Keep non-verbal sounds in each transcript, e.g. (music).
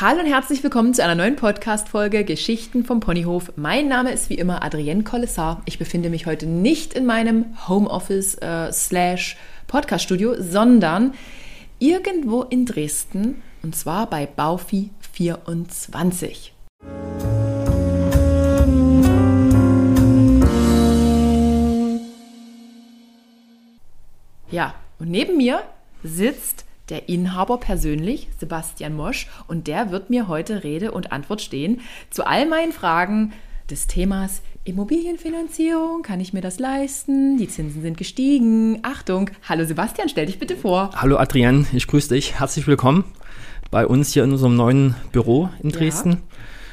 Hallo und herzlich willkommen zu einer neuen Podcast-Folge Geschichten vom Ponyhof. Mein Name ist wie immer Adrienne Collessar. Ich befinde mich heute nicht in meinem Homeoffice äh, sondern irgendwo in Dresden und zwar bei Baufi 24. Ja, und neben mir sitzt der Inhaber persönlich, Sebastian Mosch, und der wird mir heute Rede und Antwort stehen zu all meinen Fragen des Themas Immobilienfinanzierung, kann ich mir das leisten? Die Zinsen sind gestiegen. Achtung, hallo Sebastian, stell dich bitte vor. Hallo Adrian, ich grüße dich. Herzlich willkommen bei uns hier in unserem neuen Büro in Dresden.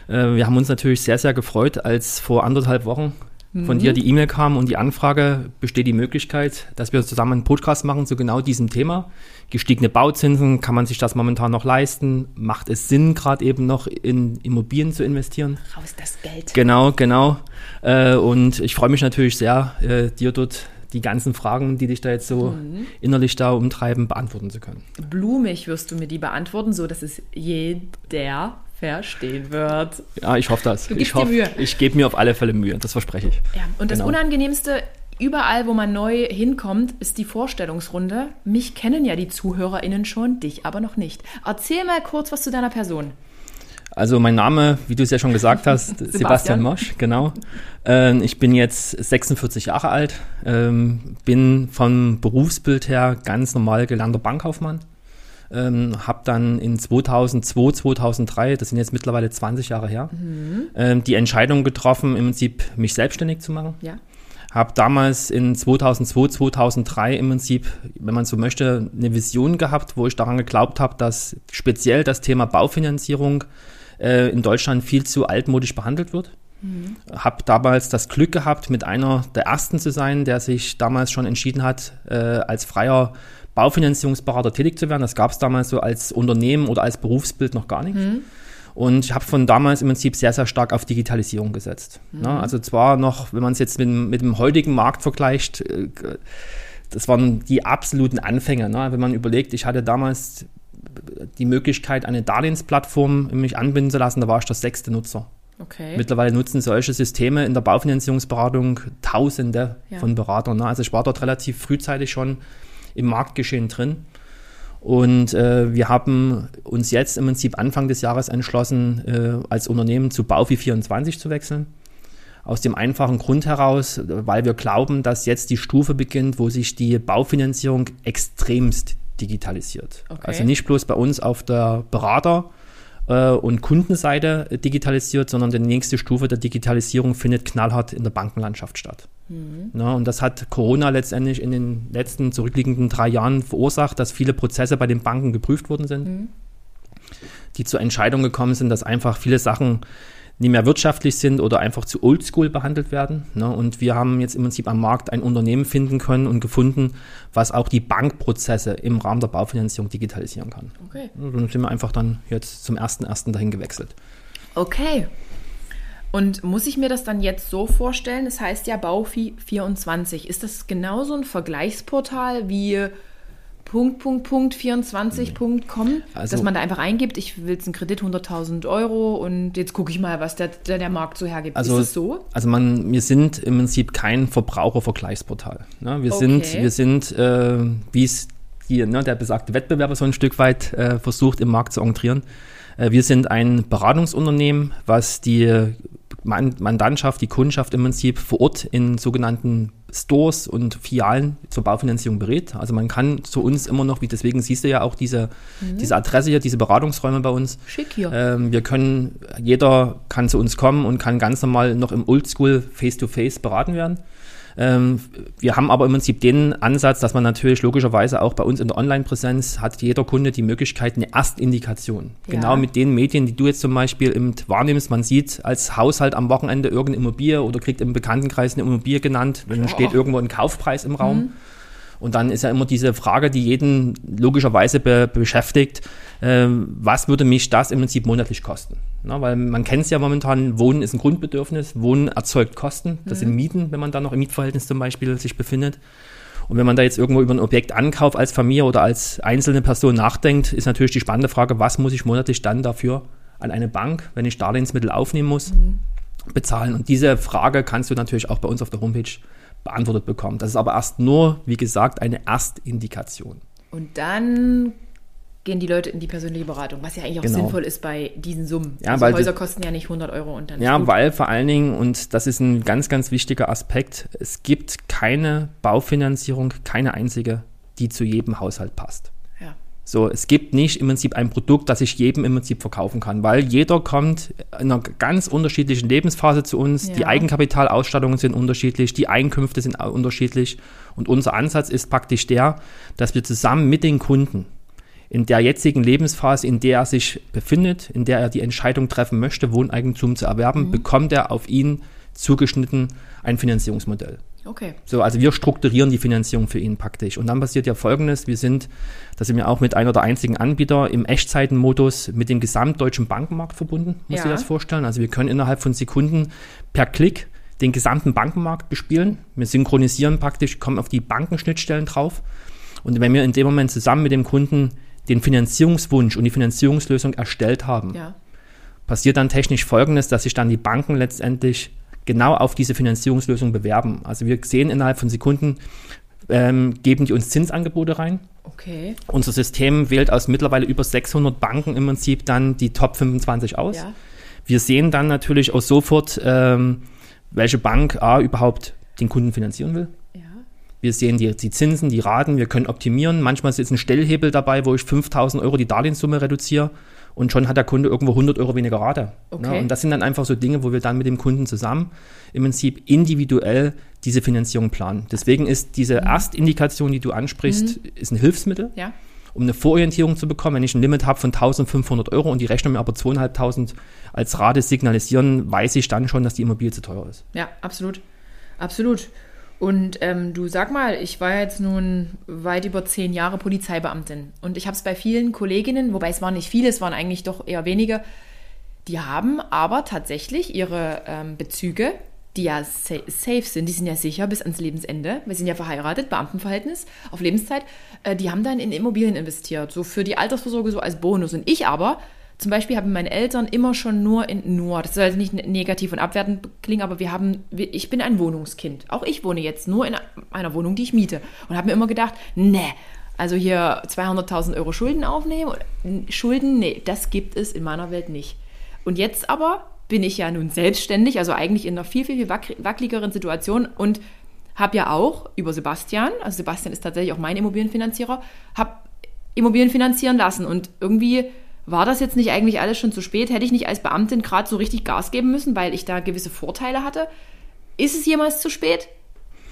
Ja. Äh, wir haben uns natürlich sehr, sehr gefreut, als vor anderthalb Wochen von dir die E-Mail kam und die Anfrage, besteht die Möglichkeit, dass wir zusammen einen Podcast machen zu genau diesem Thema. Gestiegene Bauzinsen, kann man sich das momentan noch leisten? Macht es Sinn, gerade eben noch in Immobilien zu investieren? Raus das Geld. Genau, genau. Äh, und ich freue mich natürlich sehr, äh, dir dort die ganzen Fragen, die dich da jetzt so mhm. innerlich da umtreiben, beantworten zu können. Blumig wirst du mir die beantworten, so dass es jeder verstehen wird. Ja, ich hoffe das. Du gibst ich hoffe, dir Mühe. Ich gebe mir auf alle Fälle Mühe, das verspreche ich. Ja, und genau. das Unangenehmste überall, wo man neu hinkommt, ist die Vorstellungsrunde. Mich kennen ja die ZuhörerInnen schon, dich aber noch nicht. Erzähl mal kurz was zu deiner Person. Also mein Name, wie du es ja schon gesagt hast, (laughs) Sebastian, Sebastian Mosch, genau. Ähm, ich bin jetzt 46 Jahre alt, ähm, bin vom Berufsbild her ganz normal gelernter Bankkaufmann ähm, habe dann in 2002, 2003, das sind jetzt mittlerweile 20 Jahre her, mhm. ähm, die Entscheidung getroffen, im Prinzip mich selbstständig zu machen. Ja. Habe damals in 2002, 2003 im Prinzip, wenn man so möchte, eine Vision gehabt, wo ich daran geglaubt habe, dass speziell das Thema Baufinanzierung äh, in Deutschland viel zu altmodisch behandelt wird. Mhm. Habe damals das Glück gehabt, mit einer der ersten zu sein, der sich damals schon entschieden hat, äh, als freier Baufinanzierungsberater tätig zu werden. Das gab es damals so als Unternehmen oder als Berufsbild noch gar nicht. Mhm. Und ich habe von damals im Prinzip sehr, sehr stark auf Digitalisierung gesetzt. Mhm. Ja, also zwar noch, wenn man es jetzt mit, mit dem heutigen Markt vergleicht, äh, das waren die absoluten Anfänge. Ne? Wenn man überlegt, ich hatte damals die Möglichkeit, eine Darlehensplattform mich anbinden zu lassen, da war ich der sechste Nutzer. Okay. Mittlerweile nutzen solche Systeme in der Baufinanzierungsberatung Tausende ja. von Beratern. Ne? Also ich war dort relativ frühzeitig schon im Marktgeschehen drin. Und äh, wir haben uns jetzt im Prinzip Anfang des Jahres entschlossen, äh, als Unternehmen zu Baufi24 zu wechseln. Aus dem einfachen Grund heraus, weil wir glauben, dass jetzt die Stufe beginnt, wo sich die Baufinanzierung extremst digitalisiert. Okay. Also nicht bloß bei uns auf der Berater- äh, und Kundenseite digitalisiert, sondern die nächste Stufe der Digitalisierung findet knallhart in der Bankenlandschaft statt. Mhm. Ja, und das hat Corona letztendlich in den letzten zurückliegenden drei Jahren verursacht, dass viele Prozesse bei den Banken geprüft worden sind, mhm. die zur Entscheidung gekommen sind, dass einfach viele Sachen nicht mehr wirtschaftlich sind oder einfach zu oldschool behandelt werden. Ne? Und wir haben jetzt im Prinzip am Markt ein Unternehmen finden können und gefunden, was auch die Bankprozesse im Rahmen der Baufinanzierung digitalisieren kann. Okay. Und dann sind wir einfach dann jetzt zum ersten ersten dahin gewechselt. Okay. Und muss ich mir das dann jetzt so vorstellen? Das heißt ja Baufi 24. Ist das genauso ein Vergleichsportal wie Punkt, Punkt, Punkt 24.com, also, dass man da einfach eingibt, ich will jetzt einen Kredit 100.000 Euro und jetzt gucke ich mal, was der, der, der, Markt so hergibt. Also, Ist das so? Also man, wir sind im Prinzip kein Verbrauchervergleichsportal. Ne? Wir, okay. sind, wir sind, äh, wie es die, ne, der besagte Wettbewerber so ein Stück weit äh, versucht, im Markt zu entrieren. Äh, wir sind ein Beratungsunternehmen, was die Mandantschaft, die Kundschaft im Prinzip vor Ort in sogenannten Stores und Filialen zur Baufinanzierung berät. Also man kann zu uns immer noch, wie deswegen siehst du ja auch diese, mhm. diese Adresse hier, diese Beratungsräume bei uns. Schick hier. Ähm, wir können, jeder kann zu uns kommen und kann ganz normal noch im Oldschool Face-to-Face beraten werden. Ähm, wir haben aber im Prinzip den Ansatz, dass man natürlich logischerweise auch bei uns in der Online-Präsenz hat jeder Kunde die Möglichkeit, eine Erstindikation. Ja. Genau mit den Medien, die du jetzt zum Beispiel im wahrnimmst. Man sieht als Haushalt am Wochenende irgendeine Immobilie oder kriegt im Bekanntenkreis eine Immobilie genannt, dann steht irgendwo ein Kaufpreis im Raum. Mhm. Und dann ist ja immer diese Frage, die jeden logischerweise be beschäftigt, äh, was würde mich das im Prinzip monatlich kosten? Na, weil man kennt es ja momentan, Wohnen ist ein Grundbedürfnis, Wohnen erzeugt Kosten, das mhm. sind Mieten, wenn man da noch im Mietverhältnis zum Beispiel sich befindet. Und wenn man da jetzt irgendwo über ein Objektankauf als Familie oder als einzelne Person nachdenkt, ist natürlich die spannende Frage, was muss ich monatlich dann dafür an eine Bank, wenn ich Darlehensmittel aufnehmen muss, mhm. bezahlen? Und diese Frage kannst du natürlich auch bei uns auf der Homepage beantwortet bekommen. Das ist aber erst nur, wie gesagt, eine Erstindikation. Und dann gehen die Leute in die persönliche Beratung, was ja eigentlich auch genau. sinnvoll ist bei diesen Summen. Ja, also Häuser kosten ja nicht 100 Euro und dann. Ja, weil vor allen Dingen, und das ist ein ganz, ganz wichtiger Aspekt, es gibt keine Baufinanzierung, keine einzige, die zu jedem Haushalt passt. Ja. So, es gibt nicht im Prinzip ein Produkt, das ich jedem im Prinzip verkaufen kann, weil jeder kommt in einer ganz unterschiedlichen Lebensphase zu uns. Ja. Die Eigenkapitalausstattungen sind unterschiedlich, die Einkünfte sind unterschiedlich. Und unser Ansatz ist praktisch der, dass wir zusammen mit den Kunden in der jetzigen Lebensphase, in der er sich befindet, in der er die Entscheidung treffen möchte, Wohneigentum zu erwerben, mhm. bekommt er auf ihn zugeschnitten ein Finanzierungsmodell. Okay. So, also wir strukturieren die Finanzierung für ihn praktisch. Und dann passiert ja Folgendes: Wir sind, da sind wir auch mit einer der einzigen Anbieter im Echtzeitenmodus mit dem gesamtdeutschen Bankenmarkt verbunden, muss ja. ich das vorstellen. Also wir können innerhalb von Sekunden per Klick den gesamten Bankenmarkt bespielen. Wir synchronisieren praktisch, kommen auf die Bankenschnittstellen drauf. Und wenn wir in dem Moment zusammen mit dem Kunden den Finanzierungswunsch und die Finanzierungslösung erstellt haben, ja. passiert dann technisch Folgendes, dass sich dann die Banken letztendlich genau auf diese Finanzierungslösung bewerben. Also wir sehen innerhalb von Sekunden, ähm, geben die uns Zinsangebote rein. Okay. Unser System wählt aus mittlerweile über 600 Banken im Prinzip dann die Top 25 aus. Ja. Wir sehen dann natürlich auch sofort, ähm, welche Bank A überhaupt den Kunden finanzieren will. Wir sehen die, die Zinsen, die Raten, wir können optimieren. Manchmal ist jetzt ein Stellhebel dabei, wo ich 5000 Euro die Darlehenssumme reduziere und schon hat der Kunde irgendwo 100 Euro weniger Rate. Ne? Okay. Ne? Und das sind dann einfach so Dinge, wo wir dann mit dem Kunden zusammen im Prinzip individuell diese Finanzierung planen. Deswegen ist diese mhm. Erstindikation, die du ansprichst, mhm. ist ein Hilfsmittel. Ja. Um eine Vororientierung zu bekommen, wenn ich ein Limit habe von 1500 Euro und die Rechnung mir aber 2500 als Rate signalisieren, weiß ich dann schon, dass die Immobilie zu teuer ist. Ja, absolut. Absolut. Und ähm, du sag mal, ich war jetzt nun weit über zehn Jahre Polizeibeamtin. Und ich habe es bei vielen Kolleginnen, wobei es waren nicht viele, es waren eigentlich doch eher wenige, die haben aber tatsächlich ihre ähm, Bezüge, die ja sa safe sind, die sind ja sicher bis ans Lebensende, wir sind ja verheiratet, Beamtenverhältnis auf Lebenszeit, äh, die haben dann in Immobilien investiert, so für die Altersvorsorge so als Bonus. Und ich aber zum Beispiel haben meine Eltern immer schon nur in nur, das soll also nicht negativ und abwertend klingen, aber wir haben, ich bin ein Wohnungskind. Auch ich wohne jetzt nur in einer Wohnung, die ich miete. Und habe mir immer gedacht, ne, also hier 200.000 Euro Schulden aufnehmen, Schulden, nee, das gibt es in meiner Welt nicht. Und jetzt aber bin ich ja nun selbstständig, also eigentlich in einer viel, viel, viel wackeligeren Situation und habe ja auch über Sebastian, also Sebastian ist tatsächlich auch mein Immobilienfinanzierer, habe Immobilien finanzieren lassen und irgendwie war das jetzt nicht eigentlich alles schon zu spät? Hätte ich nicht als Beamtin gerade so richtig Gas geben müssen, weil ich da gewisse Vorteile hatte? Ist es jemals zu spät?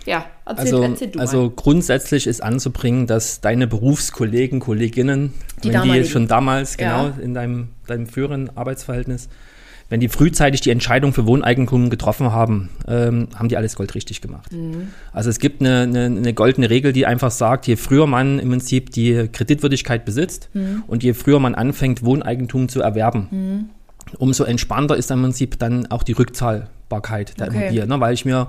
Ja, erzähl, also, erzähl du Also mal. grundsätzlich ist anzubringen, dass deine Berufskollegen, Kolleginnen, die, wenn die schon damals genau ja. in deinem, deinem früheren Arbeitsverhältnis wenn die frühzeitig die Entscheidung für Wohneigentum getroffen haben, ähm, haben die alles goldrichtig gemacht. Mhm. Also es gibt eine, eine, eine, goldene Regel, die einfach sagt, je früher man im Prinzip die Kreditwürdigkeit besitzt mhm. und je früher man anfängt, Wohneigentum zu erwerben, mhm. umso entspannter ist im Prinzip dann auch die Rückzahlbarkeit der okay. Immobilie, ne? weil ich mir ja,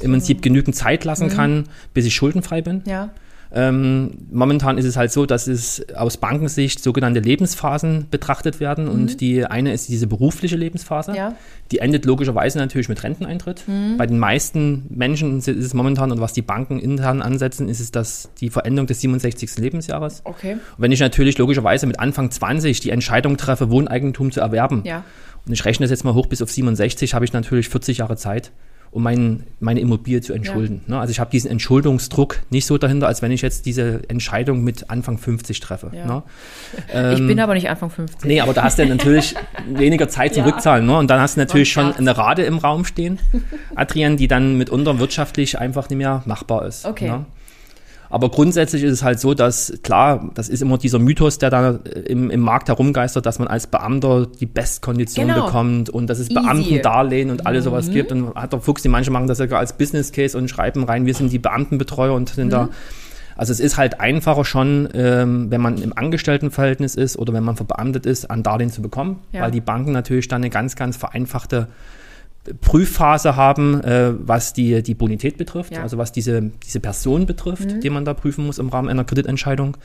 im Prinzip genügend Zeit lassen mhm. kann, bis ich schuldenfrei bin. Ja. Ähm, momentan ist es halt so, dass es aus Bankensicht sogenannte Lebensphasen betrachtet werden. Mhm. Und die eine ist diese berufliche Lebensphase. Ja. Die endet logischerweise natürlich mit Renteneintritt. Mhm. Bei den meisten Menschen ist es momentan, und was die Banken intern ansetzen, ist es das, die Veränderung des 67. Lebensjahres. Okay. Und wenn ich natürlich logischerweise mit Anfang 20 die Entscheidung treffe, Wohneigentum zu erwerben, ja. und ich rechne das jetzt mal hoch bis auf 67, habe ich natürlich 40 Jahre Zeit um mein, meine Immobilie zu entschulden. Ja. Ne? Also ich habe diesen Entschuldungsdruck nicht so dahinter, als wenn ich jetzt diese Entscheidung mit Anfang 50 treffe. Ja. Ne? Ähm, ich bin aber nicht Anfang 50. Nee, aber da hast du natürlich (laughs) weniger Zeit zurückzahlen. Ja. Ne? Und dann hast du natürlich schon eine Rade im Raum stehen, (laughs) Adrian, die dann mitunter wirtschaftlich einfach nicht mehr machbar ist. Okay. Ne? Aber grundsätzlich ist es halt so, dass klar, das ist immer dieser Mythos, der da äh, im, im Markt herumgeistert, dass man als Beamter die Bestkondition genau. bekommt und dass es Beamtendarlehen und alles mhm. sowas gibt. Und hat der Fuchs, die manche machen das ja als Business Case und schreiben rein, wir sind die Beamtenbetreuer und sind mhm. da. Also es ist halt einfacher schon, ähm, wenn man im Angestelltenverhältnis ist oder wenn man verbeamtet ist, an Darlehen zu bekommen, ja. weil die Banken natürlich dann eine ganz, ganz vereinfachte Prüfphase haben, äh, was die, die Bonität betrifft, ja. also was diese, diese Person betrifft, mhm. die man da prüfen muss im Rahmen einer Kreditentscheidung.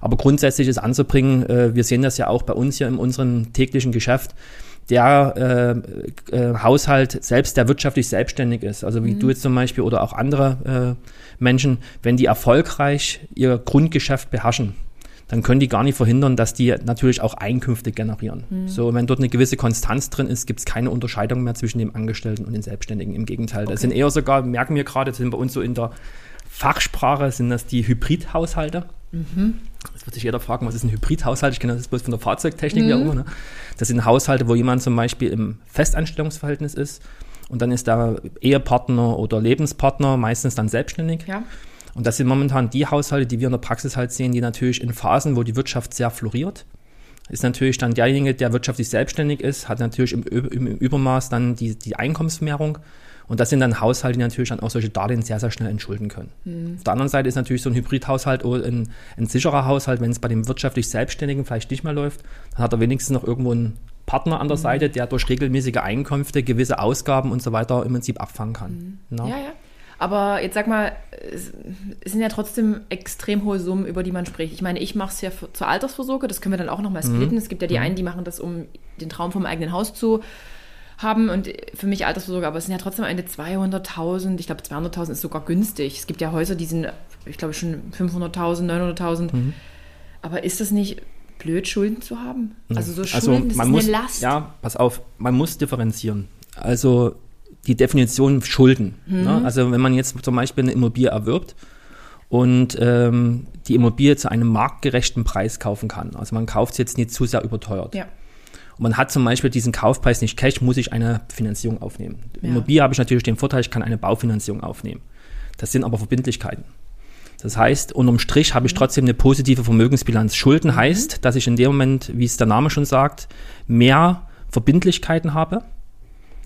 Aber grundsätzlich ist anzubringen, äh, wir sehen das ja auch bei uns hier in unserem täglichen Geschäft, der äh, äh, Haushalt selbst, der wirtschaftlich selbstständig ist, also wie mhm. du jetzt zum Beispiel oder auch andere äh, Menschen, wenn die erfolgreich ihr Grundgeschäft beherrschen, dann können die gar nicht verhindern, dass die natürlich auch Einkünfte generieren. Mhm. So, wenn dort eine gewisse Konstanz drin ist, gibt es keine Unterscheidung mehr zwischen dem Angestellten und den Selbstständigen. Im Gegenteil, okay. das sind eher sogar, merken wir gerade, das sind bei uns so in der Fachsprache, sind das die Hybridhaushalte. Mhm. Jetzt wird sich jeder fragen, was ist ein Hybridhaushalt? Ich kenne das bloß von der Fahrzeugtechnik, mhm. wie auch immer. Ne? Das sind Haushalte, wo jemand zum Beispiel im Festanstellungsverhältnis ist und dann ist der Ehepartner oder Lebenspartner meistens dann selbstständig. Ja. Und das sind momentan die Haushalte, die wir in der Praxis halt sehen, die natürlich in Phasen, wo die Wirtschaft sehr floriert, ist natürlich dann derjenige, der wirtschaftlich selbstständig ist, hat natürlich im, im Übermaß dann die, die Einkommensmehrung. Und das sind dann Haushalte, die natürlich dann auch solche Darlehen sehr, sehr schnell entschulden können. Mhm. Auf der anderen Seite ist natürlich so ein Hybridhaushalt oder ein, ein sicherer Haushalt, wenn es bei dem wirtschaftlich Selbstständigen vielleicht nicht mehr läuft, dann hat er wenigstens noch irgendwo einen Partner an der mhm. Seite, der durch regelmäßige Einkünfte gewisse Ausgaben und so weiter im Prinzip abfangen kann. Mhm. Ja, ja. Aber jetzt sag mal, es sind ja trotzdem extrem hohe Summen, über die man spricht. Ich meine, ich mache es ja für, zur Altersvorsorge, das können wir dann auch nochmal splitten. Mhm. Es gibt ja die mhm. einen, die machen das, um den Traum vom eigenen Haus zu haben und für mich Altersvorsorge, aber es sind ja trotzdem eine 200.000, ich glaube 200.000 ist sogar günstig. Es gibt ja Häuser, die sind, ich glaube schon 500.000, 900.000. Mhm. Aber ist das nicht blöd, Schulden zu haben? Also so also Schulden, also das ist muss, eine Last. Ja, pass auf, man muss differenzieren. Also die Definition Schulden. Ne? Mhm. Ne? Also wenn man jetzt zum Beispiel eine Immobilie erwirbt und ähm, die Immobilie zu einem marktgerechten Preis kaufen kann. Also man kauft es jetzt nicht zu sehr überteuert. Ja. Und man hat zum Beispiel diesen Kaufpreis nicht Cash, muss ich eine Finanzierung aufnehmen. Ja. Immobilie habe ich natürlich den Vorteil, ich kann eine Baufinanzierung aufnehmen. Das sind aber Verbindlichkeiten. Das heißt, unterm Strich habe ich mhm. trotzdem eine positive Vermögensbilanz. Schulden mhm. heißt, dass ich in dem Moment, wie es der Name schon sagt, mehr Verbindlichkeiten habe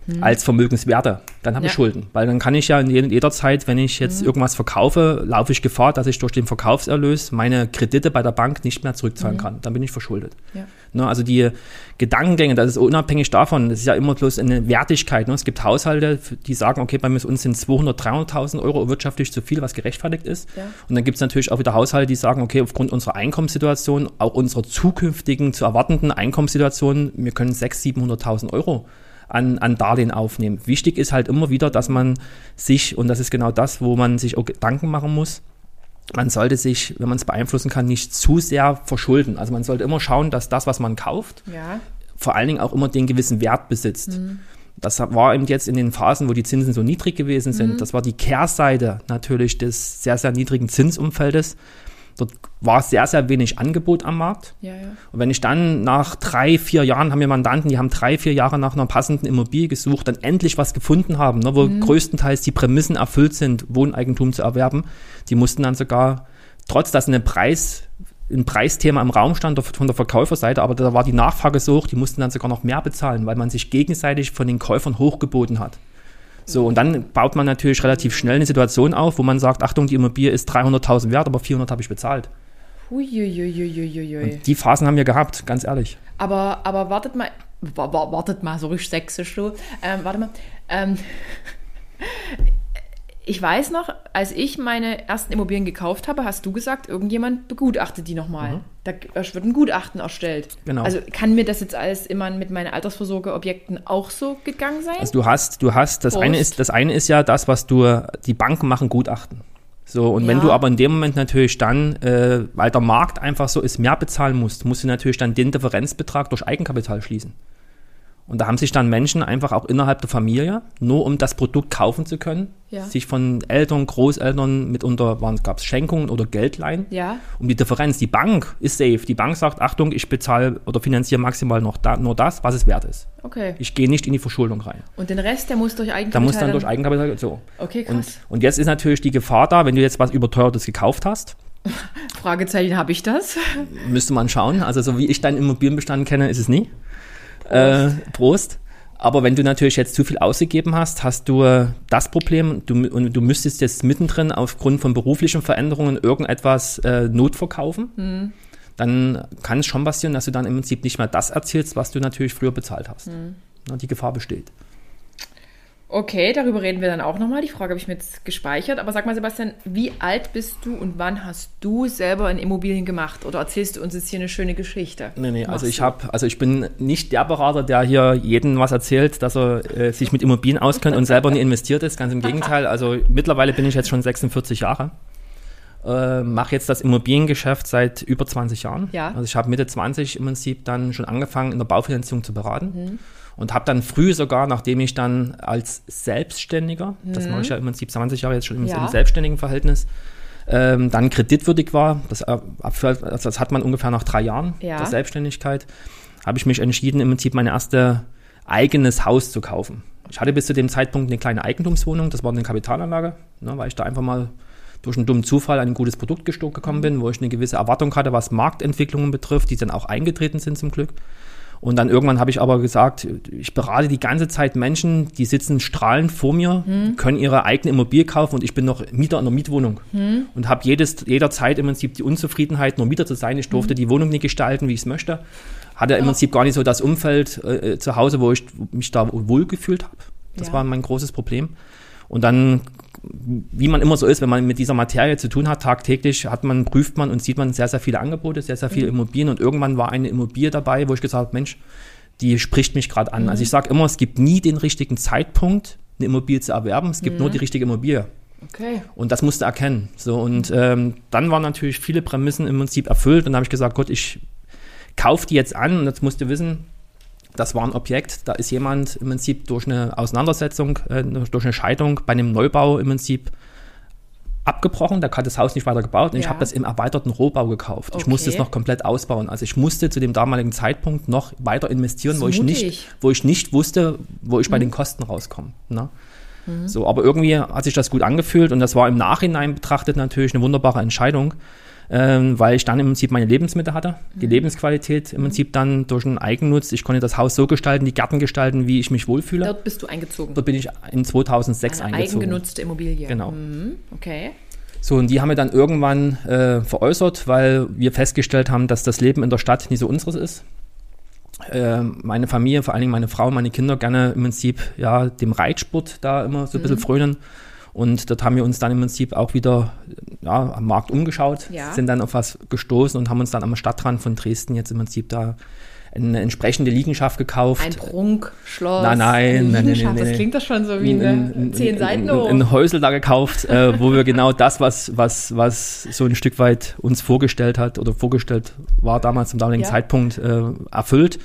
mhm. als Vermögenswerte. Dann habe ja. ich Schulden. Weil dann kann ich ja in jeder Zeit, wenn ich jetzt mhm. irgendwas verkaufe, laufe ich Gefahr, dass ich durch den Verkaufserlös meine Kredite bei der Bank nicht mehr zurückzahlen mhm. kann. Dann bin ich verschuldet. Ja. Ne, also die Gedankengänge, das ist unabhängig davon, das ist ja immer bloß eine Wertigkeit. Ne? Es gibt Haushalte, die sagen, okay, bei uns sind 200.000, 300.000 Euro wirtschaftlich zu viel, was gerechtfertigt ist. Ja. Und dann gibt es natürlich auch wieder Haushalte, die sagen, okay, aufgrund unserer Einkommenssituation, auch unserer zukünftigen zu erwartenden Einkommenssituation, wir können 600.000, 700.000 Euro an, an Darlehen aufnehmen. Wichtig ist halt immer wieder, dass man sich, und das ist genau das, wo man sich auch Gedanken machen muss, man sollte sich, wenn man es beeinflussen kann, nicht zu sehr verschulden. Also man sollte immer schauen, dass das, was man kauft, ja. vor allen Dingen auch immer den gewissen Wert besitzt. Mhm. Das war eben jetzt in den Phasen, wo die Zinsen so niedrig gewesen sind. Mhm. Das war die Kehrseite natürlich des sehr, sehr niedrigen Zinsumfeldes. Dort war sehr, sehr wenig Angebot am Markt. Ja, ja. Und wenn ich dann nach drei, vier Jahren, haben wir Mandanten, die haben drei, vier Jahre nach einer passenden Immobilie gesucht, dann endlich was gefunden haben, ne, wo mhm. größtenteils die Prämissen erfüllt sind, Wohneigentum zu erwerben, die mussten dann sogar, trotz dass eine Preis, ein Preisthema im Raum stand von der Verkäuferseite, aber da war die Nachfrage so hoch, die mussten dann sogar noch mehr bezahlen, weil man sich gegenseitig von den Käufern hochgeboten hat. So, und dann baut man natürlich relativ schnell eine Situation auf, wo man sagt, Achtung, die Immobilie ist 300.000 wert, aber 400 habe ich bezahlt. Und die Phasen haben wir gehabt, ganz ehrlich. Aber, aber wartet mal, wartet mal, so richtig sächsisch so. Ähm, warte mal. Ähm, ich weiß noch, als ich meine ersten Immobilien gekauft habe, hast du gesagt, irgendjemand begutachtet die nochmal. Mhm. Da wird ein Gutachten erstellt. Genau. Also kann mir das jetzt alles immer mit meinen Altersvorsorgeobjekten auch so gegangen sein? Also du hast, du hast, das eine ist, das eine ist ja das, was du, die Banken machen Gutachten. So, und ja. wenn du aber in dem Moment natürlich dann, äh, weil der Markt einfach so ist, mehr bezahlen musst, musst du natürlich dann den Differenzbetrag durch Eigenkapital schließen. Und da haben sich dann Menschen einfach auch innerhalb der Familie, nur um das Produkt kaufen zu können, ja. sich von Eltern, Großeltern mitunter gab es Schenkungen oder Geldleihen, ja. um die Differenz. Die Bank ist safe. Die Bank sagt, Achtung, ich bezahle oder finanziere maximal noch da, nur das, was es wert ist. Okay. Ich gehe nicht in die Verschuldung rein. Und den Rest, der muss durch Eigenkapital. Der muss dann, dann durch Eigenkapital, so. Okay, krass. Und, und jetzt ist natürlich die Gefahr da, wenn du jetzt was überteuertes gekauft hast, (laughs) Fragezeichen, habe ich das? Müsste man schauen. Also so wie ich deinen Immobilienbestand kenne, ist es nie. Äh, Prost. Aber wenn du natürlich jetzt zu viel ausgegeben hast, hast du äh, das Problem du, und du müsstest jetzt mittendrin aufgrund von beruflichen Veränderungen irgendetwas äh, notverkaufen. Mhm. Dann kann es schon passieren, dass du dann im Prinzip nicht mehr das erzielst, was du natürlich früher bezahlt hast. Mhm. Die Gefahr besteht. Okay, darüber reden wir dann auch nochmal. Die Frage habe ich mir jetzt gespeichert. Aber sag mal, Sebastian, wie alt bist du und wann hast du selber in Immobilien gemacht? Oder erzählst du uns jetzt hier eine schöne Geschichte? Nee, nee, also ich habe, also ich bin nicht der Berater, der hier jedem was erzählt, dass er äh, sich mit Immobilien auskennt und selber nie investiert ist. Ganz im Gegenteil. Also mittlerweile bin ich jetzt schon 46 Jahre. Äh, mache jetzt das Immobiliengeschäft seit über 20 Jahren. Ja. Also ich habe Mitte 20 im Prinzip dann schon angefangen, in der Baufinanzierung zu beraten. Mhm und habe dann früh sogar, nachdem ich dann als Selbstständiger, mhm. das mache ich ja im Prinzip 20 Jahre jetzt schon im, ja. im selbstständigen Verhältnis, ähm, dann kreditwürdig war, das, äh, das, hat man ungefähr nach drei Jahren ja. der Selbstständigkeit, habe ich mich entschieden, im Prinzip mein erstes eigenes Haus zu kaufen. Ich hatte bis zu dem Zeitpunkt eine kleine Eigentumswohnung, das war eine Kapitalanlage, ne, weil ich da einfach mal durch einen dummen Zufall an ein gutes Produkt gekommen bin, wo ich eine gewisse Erwartung hatte, was Marktentwicklungen betrifft, die dann auch eingetreten sind zum Glück. Und dann irgendwann habe ich aber gesagt, ich berate die ganze Zeit Menschen, die sitzen strahlend vor mir, hm. können ihre eigene Immobilie kaufen und ich bin noch Mieter in der Mietwohnung hm. und habe jederzeit im Prinzip die Unzufriedenheit, nur Mieter zu sein. Ich durfte hm. die Wohnung nicht gestalten, wie ich es möchte. Hatte ja. im Prinzip gar nicht so das Umfeld äh, zu Hause, wo ich mich da wohlgefühlt habe. Das ja. war mein großes Problem. Und dann wie man immer so ist, wenn man mit dieser Materie zu tun hat, tagtäglich hat man, prüft man und sieht man sehr, sehr viele Angebote, sehr, sehr viele mhm. Immobilien und irgendwann war eine Immobilie dabei, wo ich gesagt habe, Mensch, die spricht mich gerade an. Mhm. Also ich sage immer, es gibt nie den richtigen Zeitpunkt, eine Immobilie zu erwerben, es gibt mhm. nur die richtige Immobilie. Okay. Und das musste erkennen. So, und ähm, dann waren natürlich viele Prämissen im Prinzip erfüllt und dann habe ich gesagt, Gott, ich kaufe die jetzt an und jetzt musst du wissen, das war ein Objekt, da ist jemand im Prinzip durch eine Auseinandersetzung, äh, durch eine Scheidung bei einem Neubau im Prinzip abgebrochen, der hat das Haus nicht weiter gebaut und ja. ich habe das im erweiterten Rohbau gekauft. Okay. Ich musste es noch komplett ausbauen. Also ich musste zu dem damaligen Zeitpunkt noch weiter investieren, wo ich, nicht, wo ich nicht wusste, wo ich mhm. bei den Kosten rauskomme. Ne? Mhm. So, aber irgendwie hat sich das gut angefühlt und das war im Nachhinein betrachtet natürlich eine wunderbare Entscheidung ähm, weil ich dann im Prinzip meine Lebensmittel hatte, die mhm. Lebensqualität im Prinzip dann durch einen Eigennutz. Ich konnte das Haus so gestalten, die Gärten gestalten, wie ich mich wohlfühle. Dort bist du eingezogen? Dort bin ich in 2006 Eine eingezogen. Eigengenutzte Immobilie. Genau. Mhm. Okay. So, und die haben wir dann irgendwann äh, veräußert, weil wir festgestellt haben, dass das Leben in der Stadt nicht so unseres ist. Äh, meine Familie, vor allen Dingen meine Frau, meine Kinder gerne im Prinzip ja dem Reitsport da immer so ein bisschen mhm. frönen. Und dort haben wir uns dann im Prinzip auch wieder ja, am Markt umgeschaut, ja. sind dann auf was gestoßen und haben uns dann am Stadtrand von Dresden jetzt im Prinzip da eine entsprechende Liegenschaft gekauft. Ein Prunkschloss. Nein, nein, nein, nein, nein, Das klingt doch schon so wie eine zehn Seiten hoch. Ein, ein Häusel da gekauft, äh, wo wir genau das, was, was, was so ein Stück weit uns vorgestellt hat oder vorgestellt war damals zum damaligen ja. Zeitpunkt äh, erfüllt.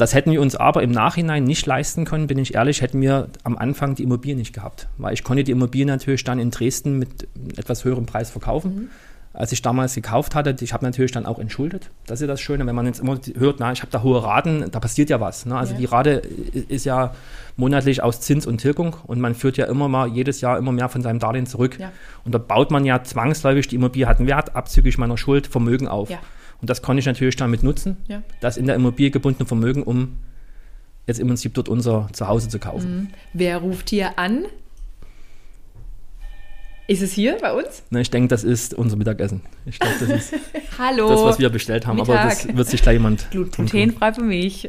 Das hätten wir uns aber im Nachhinein nicht leisten können, bin ich ehrlich, hätten wir am Anfang die Immobilie nicht gehabt. Weil ich konnte die Immobilie natürlich dann in Dresden mit etwas höherem Preis verkaufen. Mhm. Als ich damals gekauft hatte, ich habe natürlich dann auch entschuldet. Das ist das Schöne, wenn man jetzt immer hört, na, ich habe da hohe Raten, da passiert ja was. Ne? Also ja. die Rate ist ja monatlich aus Zins und Tilgung und man führt ja immer mal jedes Jahr immer mehr von seinem Darlehen zurück. Ja. Und da baut man ja zwangsläufig, die Immobilie hat einen Wert, abzüglich meiner Schuld, Vermögen auf. Ja. Und das konnte ich natürlich damit nutzen, ja. das in der Immobilie gebundene Vermögen, um jetzt im Prinzip dort unser Zuhause zu kaufen. Mhm. Wer ruft hier an? Ist es hier bei uns? Na, ich denke, das ist unser Mittagessen. Ich glaube, das ist (laughs) Hallo. das, was wir bestellt haben. Mittag. Aber das wird sich gleich jemand. (laughs) Glutenfrei für mich.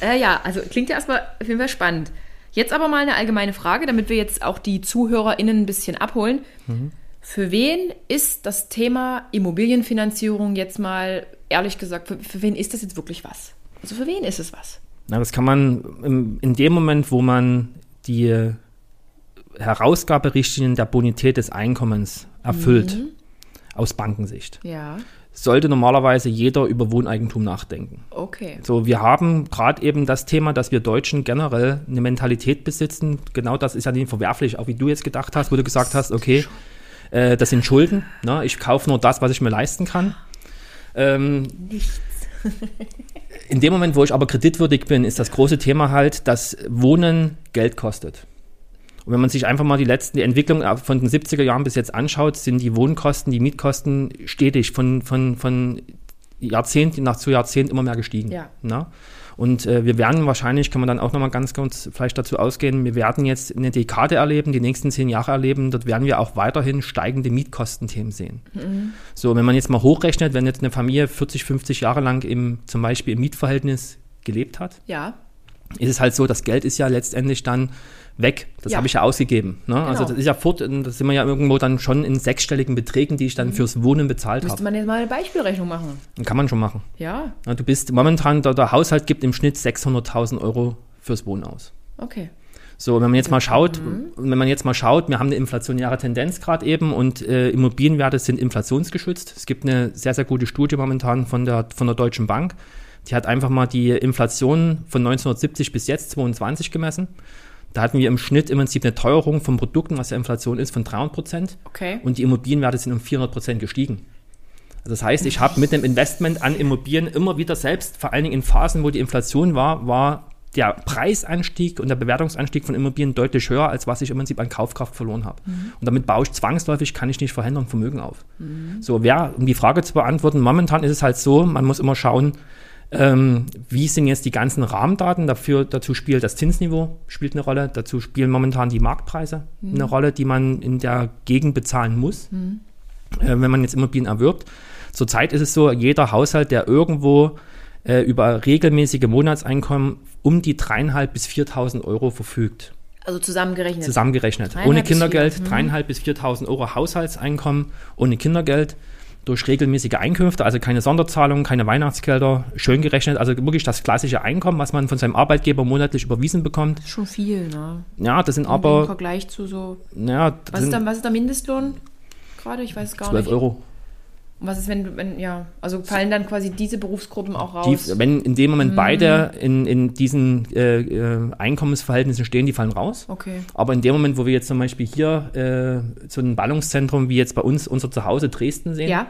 Äh, ja, also klingt ja erstmal auf jeden Fall spannend. Jetzt aber mal eine allgemeine Frage, damit wir jetzt auch die ZuhörerInnen ein bisschen abholen. Mhm. Für wen ist das Thema Immobilienfinanzierung jetzt mal, ehrlich gesagt, für, für wen ist das jetzt wirklich was? Also für wen ist es was? Na, das kann man im, in dem Moment, wo man die Herausgaberichtlinien der Bonität des Einkommens erfüllt, mhm. aus Bankensicht. Ja. Sollte normalerweise jeder über Wohneigentum nachdenken. Okay. So, wir haben gerade eben das Thema, dass wir Deutschen generell eine Mentalität besitzen. Genau das ist ja nicht verwerflich, auch wie du jetzt gedacht hast, wo du gesagt hast, okay, äh, das sind Schulden. Ne? Ich kaufe nur das, was ich mir leisten kann. Ähm, Nichts. in dem Moment, wo ich aber kreditwürdig bin, ist das große Thema halt, dass Wohnen Geld kostet. Und wenn man sich einfach mal die letzten, die Entwicklung von den 70er Jahren bis jetzt anschaut, sind die Wohnkosten, die Mietkosten stetig von, von, von Jahrzehnt nach zu Jahrzehnt immer mehr gestiegen. Ja. Ne? Und äh, wir werden wahrscheinlich, kann man dann auch nochmal ganz kurz vielleicht dazu ausgehen, wir werden jetzt eine Dekade erleben, die nächsten zehn Jahre erleben, dort werden wir auch weiterhin steigende Mietkostenthemen sehen. Mhm. So, wenn man jetzt mal hochrechnet, wenn jetzt eine Familie 40, 50 Jahre lang im, zum Beispiel im Mietverhältnis gelebt hat, ja. ist es halt so, das Geld ist ja letztendlich dann weg. Das ja. habe ich ja ausgegeben. Ne? Also genau. Also das ist ja fort, da sind wir ja irgendwo dann schon in sechsstelligen Beträgen, die ich dann mhm. fürs Wohnen bezahlt habe. Müsste man jetzt mal eine Beispielrechnung machen. Kann man schon machen. Ja. ja du bist momentan, der, der Haushalt gibt im Schnitt 600.000 Euro fürs Wohnen aus. Okay. So, wenn man jetzt mal schaut, mhm. wenn man jetzt mal schaut, wir haben eine inflationäre Tendenz gerade eben und äh, Immobilienwerte sind inflationsgeschützt. Es gibt eine sehr, sehr gute Studie momentan von der, von der Deutschen Bank. Die hat einfach mal die Inflation von 1970 bis jetzt 22 gemessen. Da hatten wir im Schnitt im Prinzip eine Teuerung von Produkten, was ja Inflation ist, von 300 Prozent. Okay. Und die Immobilienwerte sind um 400 Prozent gestiegen. Also das heißt, ich habe mit dem Investment an Immobilien immer wieder selbst, vor allen Dingen in Phasen, wo die Inflation war, war der Preisanstieg und der Bewertungsanstieg von Immobilien deutlich höher, als was ich im Prinzip an Kaufkraft verloren habe. Mhm. Und damit baue ich zwangsläufig, kann ich nicht verhindern, Vermögen auf. Mhm. So, wer, um die Frage zu beantworten, momentan ist es halt so, man muss immer schauen, ähm, wie sind jetzt die ganzen Rahmendaten? Dafür, dazu spielt das Zinsniveau spielt eine Rolle. Dazu spielen momentan die Marktpreise mhm. eine Rolle, die man in der Gegend bezahlen muss, mhm. äh, wenn man jetzt Immobilien erwirbt. Zurzeit ist es so, jeder Haushalt, der irgendwo äh, über regelmäßige Monatseinkommen um die dreieinhalb bis 4.000 Euro verfügt. Also zusammengerechnet? Zusammengerechnet. Ohne Kindergeld, dreieinhalb bis 4.000 Euro Haushaltseinkommen, ohne Kindergeld durch regelmäßige Einkünfte, also keine Sonderzahlungen, keine Weihnachtsgelder, schön gerechnet, also wirklich das klassische Einkommen, was man von seinem Arbeitgeber monatlich überwiesen bekommt. Das ist schon viel, ne? Ja, das sind aber. Im Vergleich zu so. Ja, was, ist da, was ist der Mindestlohn gerade? Ich weiß gar 12 nicht. 12 Euro. Und was ist, wenn, wenn, ja, also fallen dann quasi diese Berufsgruppen auch raus? Die, wenn in dem Moment mhm. beide in, in diesen äh, äh, Einkommensverhältnissen stehen, die fallen raus. Okay. Aber in dem Moment, wo wir jetzt zum Beispiel hier äh, so ein Ballungszentrum wie jetzt bei uns, unser Zuhause Dresden sehen, ja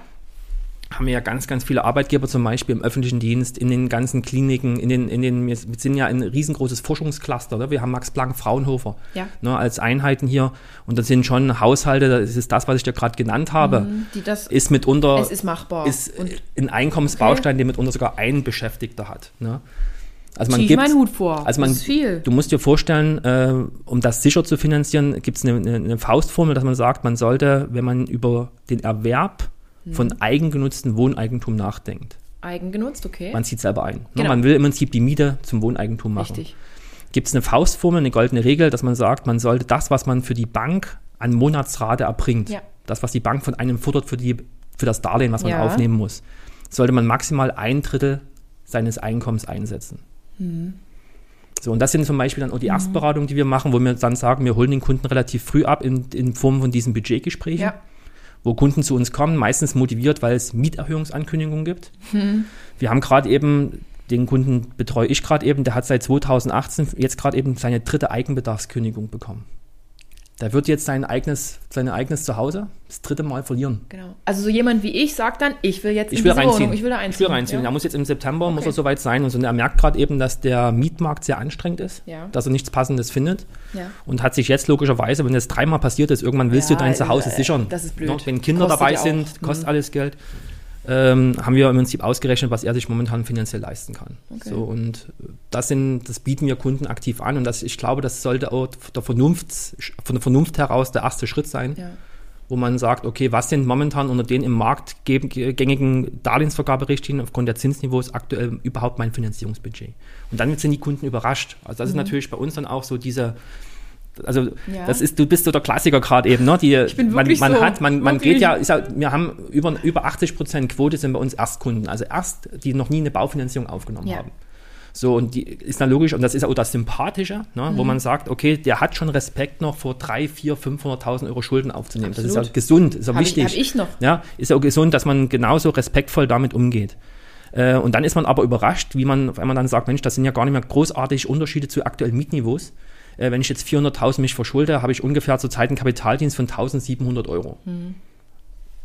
haben wir ja ganz, ganz viele Arbeitgeber zum Beispiel im öffentlichen Dienst, in den ganzen Kliniken, in den, in den, wir sind ja ein riesengroßes Forschungscluster. Ne? Wir haben Max Planck, Fraunhofer ja. ne, als Einheiten hier. Und das sind schon Haushalte, das ist das, was ich dir gerade genannt habe, mhm, das, ist mitunter, es ist machbar. Ist ein Einkommensbaustein, okay. den mitunter sogar ein Beschäftigter hat. Ne? Also man gibt, meinen Hut vor. Also man, das ist viel. Du musst dir vorstellen, äh, um das sicher zu finanzieren, gibt es eine, eine, eine Faustformel, dass man sagt, man sollte, wenn man über den Erwerb von mhm. eigengenutztem Wohneigentum nachdenkt. Eigengenutzt, okay. Man zieht selber ein. Genau. Man will im Prinzip die Miete zum Wohneigentum machen. Richtig. Gibt es eine Faustformel, eine goldene Regel, dass man sagt, man sollte das, was man für die Bank an Monatsrate erbringt, ja. das, was die Bank von einem fordert für, die, für das Darlehen, was man ja. aufnehmen muss, sollte man maximal ein Drittel seines Einkommens einsetzen. Mhm. So, und das sind zum Beispiel dann auch die. Erstberatungen, die wir machen, wo wir dann sagen, wir holen den Kunden relativ früh ab in, in Form von diesen Budgetgesprächen. Ja wo Kunden zu uns kommen, meistens motiviert, weil es Mieterhöhungsankündigungen gibt. Hm. Wir haben gerade eben, den Kunden betreue ich gerade eben, der hat seit 2018 jetzt gerade eben seine dritte Eigenbedarfskündigung bekommen. Der wird jetzt sein eigenes, sein eigenes Zuhause das dritte Mal verlieren. Genau. Also so jemand wie ich sagt dann, ich will jetzt ich will reinziehen. Wohnung, ich will da einziehen. Ich will reinziehen. Ja? Er muss jetzt im September, okay. muss er soweit sein. Und so, er merkt gerade eben, dass der Mietmarkt sehr anstrengend ist, ja. dass er nichts Passendes findet. Ja. Und hat sich jetzt logischerweise, wenn das dreimal passiert ist, irgendwann willst du dein Zuhause äh, sichern. Das ist blöd. No, wenn Kinder kostet dabei sind, kostet mhm. alles Geld ähm, haben wir im Prinzip ausgerechnet, was er sich momentan finanziell leisten kann. Okay. So, und das, sind, das bieten wir Kunden aktiv an und das, ich glaube, das sollte auch der Vernunft, von der Vernunft heraus der erste Schritt sein. Ja. Wo man sagt, okay, was sind momentan unter den im Markt gängigen Darlehensvergaberichtlinien aufgrund der Zinsniveaus aktuell überhaupt mein Finanzierungsbudget? Und dann sind die Kunden überrascht. Also das mhm. ist natürlich bei uns dann auch so diese, also ja. das ist, du bist so der Klassiker gerade eben, ne? Die, ich bin man, wirklich man so, hat, man, man geht ja, ja, wir haben über, über 80 Prozent Quote sind bei uns Erstkunden, also erst, die noch nie eine Baufinanzierung aufgenommen ja. haben. So, und die ist dann logisch, und das ist auch das Sympathische, ne, mhm. wo man sagt, okay, der hat schon Respekt noch vor 3, 4, 500.000 Euro Schulden aufzunehmen. Absolut. Das ist ja gesund, ist ja wichtig. Habe ich noch. Ja, ist ja auch gesund, dass man genauso respektvoll damit umgeht. Äh, und dann ist man aber überrascht, wie man auf einmal dann sagt, Mensch, das sind ja gar nicht mehr großartig Unterschiede zu aktuellen Mietniveaus äh, wenn ich jetzt 400.000 mich verschulde, habe ich ungefähr zurzeit einen Kapitaldienst von 1.700 Euro. Mhm.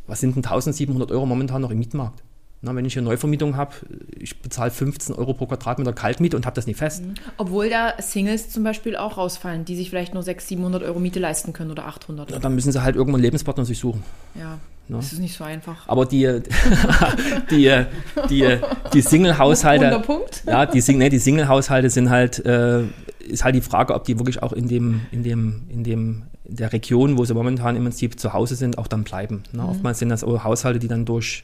Was sind denn 1.700 Euro momentan noch im Mietmarkt? Na, wenn ich eine Neuvermietung habe, ich bezahle 15 Euro pro Quadratmeter Kaltmiete und habe das nicht fest. Mhm. Obwohl da Singles zum Beispiel auch rausfallen, die sich vielleicht nur 600, 700 Euro Miete leisten können oder 800. Ja, dann müssen sie halt irgendwann einen Lebenspartner sich suchen. Ja, ne? das ist nicht so einfach. Aber die, (laughs) die, die, die (laughs) Single-Haushalte, ja, die, nee, die Single-Haushalte sind halt, äh, ist halt die Frage, ob die wirklich auch in dem, in dem, in dem, in der Region, wo sie momentan im Prinzip zu Hause sind, auch dann bleiben. Ne? Mhm. Oftmals sind das auch Haushalte, die dann durch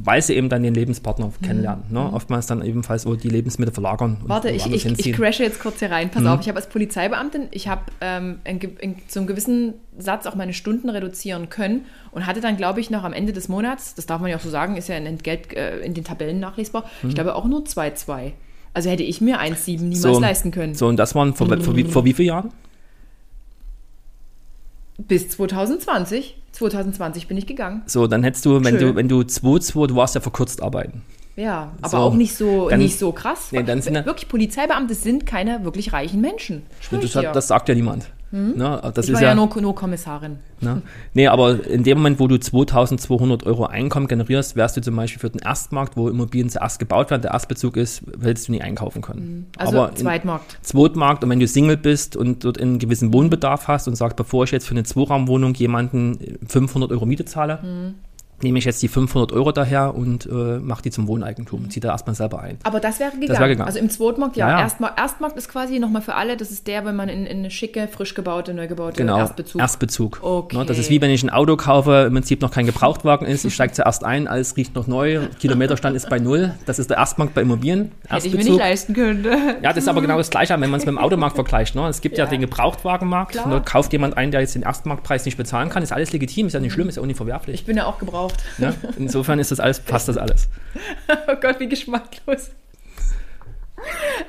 weil sie eben dann den Lebenspartner mhm. kennenlernen. Ne? Mhm. Oftmals dann ebenfalls so die Lebensmittel verlagern. Warte, ich, ich, ich crashe jetzt kurz hier rein. Pass mhm. auf, ich habe als Polizeibeamtin, ich habe ähm, zu einem gewissen Satz auch meine Stunden reduzieren können und hatte dann, glaube ich, noch am Ende des Monats, das darf man ja auch so sagen, ist ja in Entgelt äh, in den Tabellen nachlesbar, mhm. ich glaube auch nur 2,2. Also hätte ich mir 1,7 niemals so, leisten können. So, und das waren vor, vor, vor, wie, vor wie vielen Jahren? Bis 2020. 2020 bin ich gegangen. So, dann hättest du, wenn Schön. du, wenn du 2,2, du warst ja verkürzt arbeiten. Ja, aber so, auch nicht so, dann, nicht so krass. Nee, dann sind wirklich Polizeibeamte sind keine wirklich reichen Menschen. Das, das, sagt ja niemand. Hm? Ne? Das ich ist war ja, ja nur, nur, Kommissarin. Ne? Nee, aber in dem Moment, wo du 2200 Euro Einkommen generierst, wärst du zum Beispiel für den Erstmarkt, wo Immobilien zuerst gebaut werden, der Erstbezug ist, willst du nie einkaufen können. Hm. Also aber Zweitmarkt. Zweitmarkt und wenn du Single bist und dort einen gewissen Wohnbedarf hast und sagst, bevor ich jetzt für eine Zweiraumwohnung jemanden 500 Euro Miete zahle, hm nehme ich jetzt die 500 Euro daher und äh, mache die zum Wohneigentum, ziehe da erstmal selber ein. Aber das wäre gegangen. Das wär gegangen. Also im Zweitmarkt, ja. ja, ja. Erstmal, Erstmarkt ist quasi nochmal für alle, das ist der, wenn man in, in eine schicke, frisch gebaute, neu gebaute genau. Erstbezug. Erstbezug. Okay. Ne, das ist wie wenn ich ein Auto kaufe, im Prinzip noch kein Gebrauchtwagen ist, ich steige zuerst ein, alles riecht noch neu, Kilometerstand ist bei null. Das ist der Erstmarkt bei Immobilien. Hätte ich mir nicht leisten können. Ja, das ist aber genau das Gleiche, wenn man es mit dem Automarkt vergleicht. Ne? Es gibt ja, ja den Gebrauchtwagenmarkt, ne? kauft jemand einen, der jetzt den Erstmarktpreis nicht bezahlen kann, ist alles legitim, ist ja nicht schlimm, ist ja auch nicht verwerflich. Ich bin ja auch gebraucht. Ja? Insofern ist das alles, passt das alles. (laughs) oh Gott, wie geschmacklos.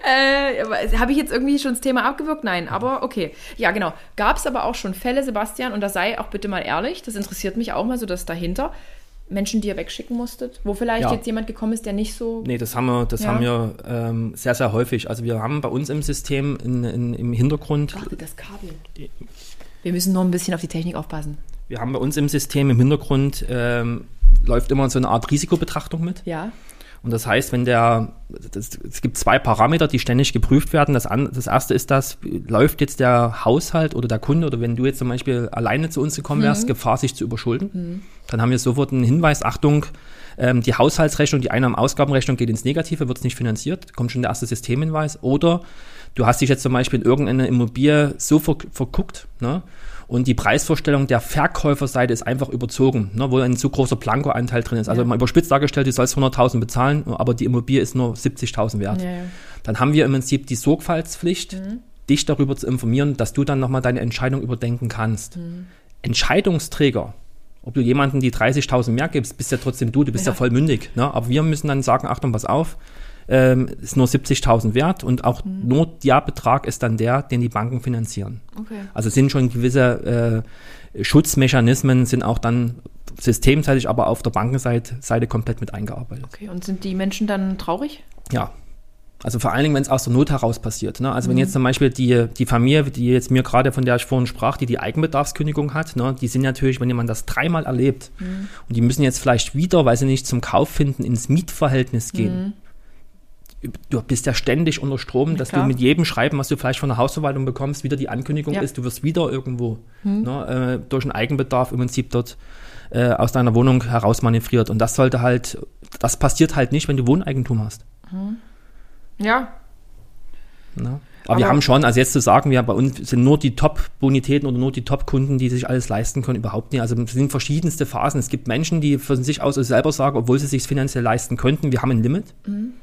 Äh, Habe ich jetzt irgendwie schon das Thema abgewirkt? Nein, aber okay. Ja, genau. Gab es aber auch schon Fälle, Sebastian, und da sei auch bitte mal ehrlich, das interessiert mich auch mal so, dass dahinter Menschen, die ihr wegschicken musstet, wo vielleicht ja. jetzt jemand gekommen ist, der nicht so. Nee, das haben wir, das ja. haben wir ähm, sehr, sehr häufig. Also wir haben bei uns im System in, in, im Hintergrund. Ach, das Kabel. Wir müssen nur ein bisschen auf die Technik aufpassen. Wir haben bei uns im System im Hintergrund ähm, läuft immer so eine Art Risikobetrachtung mit. Ja. Und das heißt, wenn der, das, es gibt zwei Parameter, die ständig geprüft werden. Das, an, das erste ist das, läuft jetzt der Haushalt oder der Kunde oder wenn du jetzt zum Beispiel alleine zu uns gekommen wärst, mhm. Gefahr, sich zu überschulden. Mhm. Dann haben wir sofort einen Hinweis, Achtung, ähm, die Haushaltsrechnung, die Einnahmen-Ausgabenrechnung geht ins Negative, wird es nicht finanziert, kommt schon der erste Systemhinweis. Oder du hast dich jetzt zum Beispiel in irgendeine Immobilie so ver verguckt, ne? Und die Preisvorstellung der Verkäuferseite ist einfach überzogen, ne, wo ein zu großer Blanko-Anteil drin ist. Also ja. mal überspitzt dargestellt, du sollst 100.000 bezahlen, aber die Immobilie ist nur 70.000 wert. Ja, ja. Dann haben wir im Prinzip die Sorgfaltspflicht, mhm. dich darüber zu informieren, dass du dann nochmal deine Entscheidung überdenken kannst. Mhm. Entscheidungsträger, ob du jemanden die 30.000 mehr gibst, bist ja trotzdem du, du bist ja, voll mündig. Ne? Aber wir müssen dann sagen, Achtung, pass auf, ähm, ist nur 70.000 wert und auch mhm. nur der Betrag ist dann der, den die Banken finanzieren. Okay. Also sind schon gewisse äh, Schutzmechanismen, sind auch dann systemseitig, aber auf der Bankenseite Seite komplett mit eingearbeitet. Okay, und sind die Menschen dann traurig? Ja, also vor allen Dingen, wenn es aus der Not heraus passiert. Ne? Also mhm. wenn jetzt zum Beispiel die, die Familie, die jetzt mir gerade, von der ich vorhin sprach, die die Eigenbedarfskündigung hat, ne? die sind natürlich, wenn jemand das dreimal erlebt mhm. und die müssen jetzt vielleicht wieder, weil sie nicht zum Kauf finden, ins Mietverhältnis gehen. Mhm du bist ja ständig unter Strom, dass Klar. du mit jedem Schreiben, was du vielleicht von der Hausverwaltung bekommst, wieder die Ankündigung ja. ist, du wirst wieder irgendwo hm. ne, äh, durch einen Eigenbedarf im Prinzip dort äh, aus deiner Wohnung herausmanövriert. Und das sollte halt, das passiert halt nicht, wenn du Wohneigentum hast. Hm. Ja. Na? Aber, Aber, wir haben schon, also jetzt zu sagen, wir bei uns sind nur die Top-Bonitäten oder nur die Top-Kunden, die sich alles leisten können, überhaupt nicht. Also es sind verschiedenste Phasen. Es gibt Menschen, die von sich aus selber sagen, obwohl sie sich finanziell leisten könnten, wir haben ein Limit. Mhm.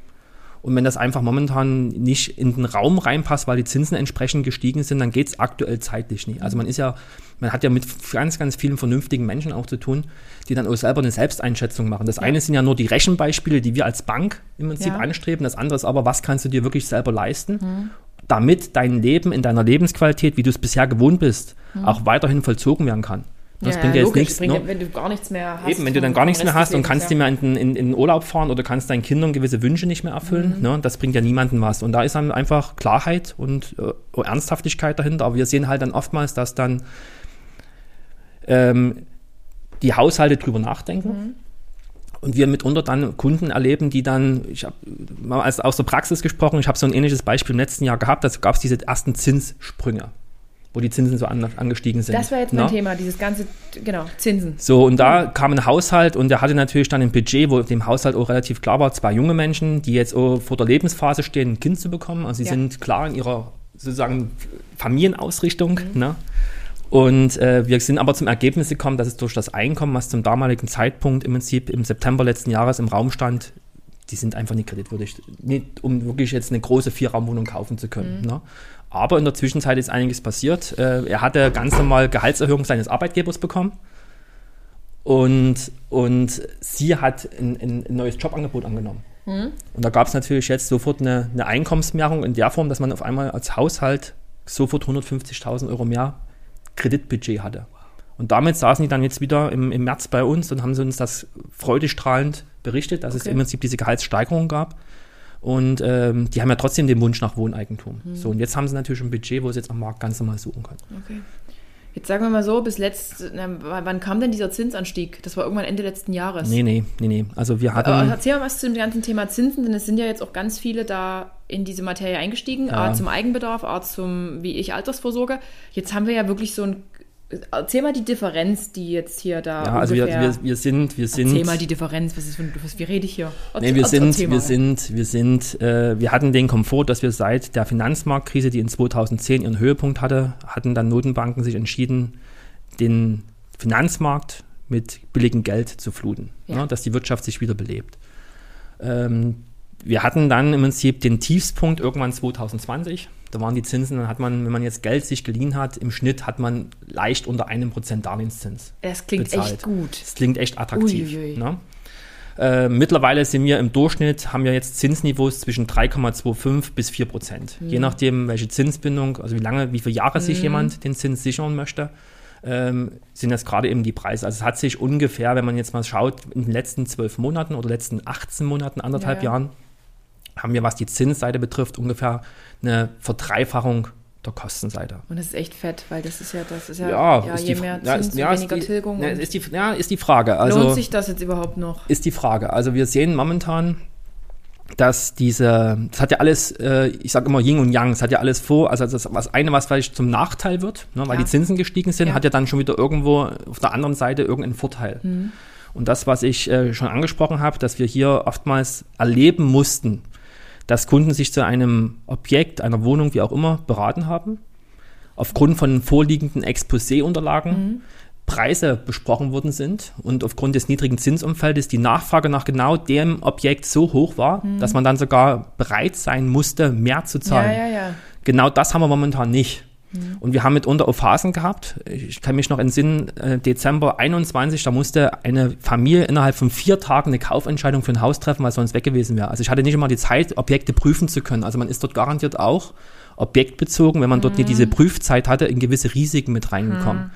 Und wenn das einfach momentan nicht in den Raum reinpasst, weil die Zinsen entsprechend gestiegen sind, dann geht es aktuell zeitlich nicht. Also man ist ja, man hat ja mit ganz, ganz vielen vernünftigen Menschen auch zu tun, die dann auch selber eine Selbsteinschätzung machen. Das ja. eine sind ja nur die Rechenbeispiele, die wir als Bank im Prinzip ja. anstreben. Das andere ist aber, was kannst du dir wirklich selber leisten, mhm. damit dein Leben in deiner Lebensqualität, wie du es bisher gewohnt bist, mhm. auch weiterhin vollzogen werden kann. Das ja, bringt ja, jetzt nichts. Bringt, ne? Wenn du gar nichts mehr hast. Eben, wenn du dann gar nichts mehr hast und kannst nicht mehr in, in, in Urlaub fahren oder kannst deinen Kindern gewisse Wünsche nicht mehr erfüllen, mhm. ne? das bringt ja niemandem was. Und da ist dann einfach Klarheit und äh, Ernsthaftigkeit dahinter. Aber wir sehen halt dann oftmals, dass dann ähm, die Haushalte drüber nachdenken. Mhm. Und wir mitunter dann Kunden erleben, die dann, ich habe mal aus der Praxis gesprochen, ich habe so ein ähnliches Beispiel im letzten Jahr gehabt, da gab es diese ersten Zinssprünge wo die Zinsen so an, angestiegen sind. Das war jetzt mein no? Thema, dieses ganze, genau, Zinsen. So, und da kam ein Haushalt und der hatte natürlich dann ein Budget, wo dem Haushalt auch relativ klar war, zwei junge Menschen, die jetzt vor der Lebensphase stehen, ein Kind zu bekommen. Also sie ja. sind klar in ihrer sozusagen Familienausrichtung. Mhm. Ne? Und äh, wir sind aber zum Ergebnis gekommen, dass es durch das Einkommen, was zum damaligen Zeitpunkt im Prinzip im September letzten Jahres im Raum stand, die sind einfach nicht kreditwürdig, nicht, um wirklich jetzt eine große Vierraumwohnung kaufen zu können. Mhm. Ne? Aber in der Zwischenzeit ist einiges passiert. Äh, er hatte ganz normal Gehaltserhöhung seines Arbeitgebers bekommen. Und, und sie hat ein, ein neues Jobangebot angenommen. Mhm. Und da gab es natürlich jetzt sofort eine, eine Einkommensmehrung in der Form, dass man auf einmal als Haushalt sofort 150.000 Euro mehr Kreditbudget hatte. Und damit saßen die dann jetzt wieder im, im März bei uns und haben sie uns das freudestrahlend berichtet, dass okay. es im Prinzip diese Gehaltssteigerung gab. Und ähm, die haben ja trotzdem den Wunsch nach Wohneigentum. Mhm. So, und jetzt haben sie natürlich ein Budget, wo sie jetzt am Markt ganz normal suchen können. Okay. Jetzt sagen wir mal so, bis letzt, na, wann kam denn dieser Zinsanstieg? Das war irgendwann Ende letzten Jahres. Nee, nee, nee, nee. Also wir hatten. Aber erzähl mal was zum ganzen Thema Zinsen, denn es sind ja jetzt auch ganz viele da in diese Materie eingestiegen, ja. A zum Eigenbedarf, A zum, wie ich, Altersvorsorge. Jetzt haben wir ja wirklich so ein Erzähl mal die Differenz, die jetzt hier da. Ja, also wir, wir, wir sind, wir sind. Erzähl mal die Differenz, was ist was, wie rede ich hier? Erzähl, nee, wir sind, wir sind, wir sind, äh, wir hatten den Komfort, dass wir seit der Finanzmarktkrise, die in 2010 ihren Höhepunkt hatte, hatten dann Notenbanken sich entschieden, den Finanzmarkt mit billigem Geld zu fluten, ja. ne, dass die Wirtschaft sich wieder belebt. Ähm, wir hatten dann im Prinzip den Tiefspunkt irgendwann 2020 da waren die Zinsen, dann hat man, wenn man jetzt Geld sich geliehen hat, im Schnitt hat man leicht unter einem Prozent Darlehenszins. Das klingt bezahlt. echt gut. Das klingt echt attraktiv. Ne? Äh, mittlerweile sind wir im Durchschnitt, haben wir jetzt Zinsniveaus zwischen 3,25 bis 4 Prozent. Mhm. Je nachdem, welche Zinsbindung, also wie lange, wie viele Jahre mhm. sich jemand den Zins sichern möchte, ähm, sind das gerade eben die Preise. Also es hat sich ungefähr, wenn man jetzt mal schaut, in den letzten zwölf Monaten oder letzten 18 Monaten, anderthalb ja. Jahren, haben wir, was die Zinsseite betrifft, ungefähr eine Verdreifachung der Kostenseite. Und das ist echt fett, weil das ist ja, das ist ja, ja, ja je die, mehr Zins, ja, ist, ja, weniger ist die, Tilgung. Ja, ist die, ja, ist die Frage. Also, lohnt sich das jetzt überhaupt noch? Ist die Frage. Also wir sehen momentan, dass diese, das hat ja alles, äh, ich sage immer Yin und Yang, es hat ja alles vor, also das was eine, was vielleicht zum Nachteil wird, ne, weil ja. die Zinsen gestiegen sind, ja. hat ja dann schon wieder irgendwo auf der anderen Seite irgendeinen Vorteil. Mhm. Und das, was ich äh, schon angesprochen habe, dass wir hier oftmals erleben mussten, dass Kunden sich zu einem Objekt, einer Wohnung, wie auch immer, beraten haben, aufgrund von vorliegenden Exposé-Unterlagen mhm. Preise besprochen worden sind und aufgrund des niedrigen Zinsumfeldes die Nachfrage nach genau dem Objekt so hoch war, mhm. dass man dann sogar bereit sein musste, mehr zu zahlen. Ja, ja, ja. Genau das haben wir momentan nicht. Mhm. Und wir haben mitunter auch Phasen gehabt. Ich kann mich noch entsinnen, äh, Dezember 21, da musste eine Familie innerhalb von vier Tagen eine Kaufentscheidung für ein Haus treffen, weil sonst weg gewesen wäre. Also ich hatte nicht immer die Zeit, Objekte prüfen zu können. Also man ist dort garantiert auch objektbezogen, wenn man dort nicht diese mhm. Prüfzeit hatte, in gewisse Risiken mit reingekommen. Mhm.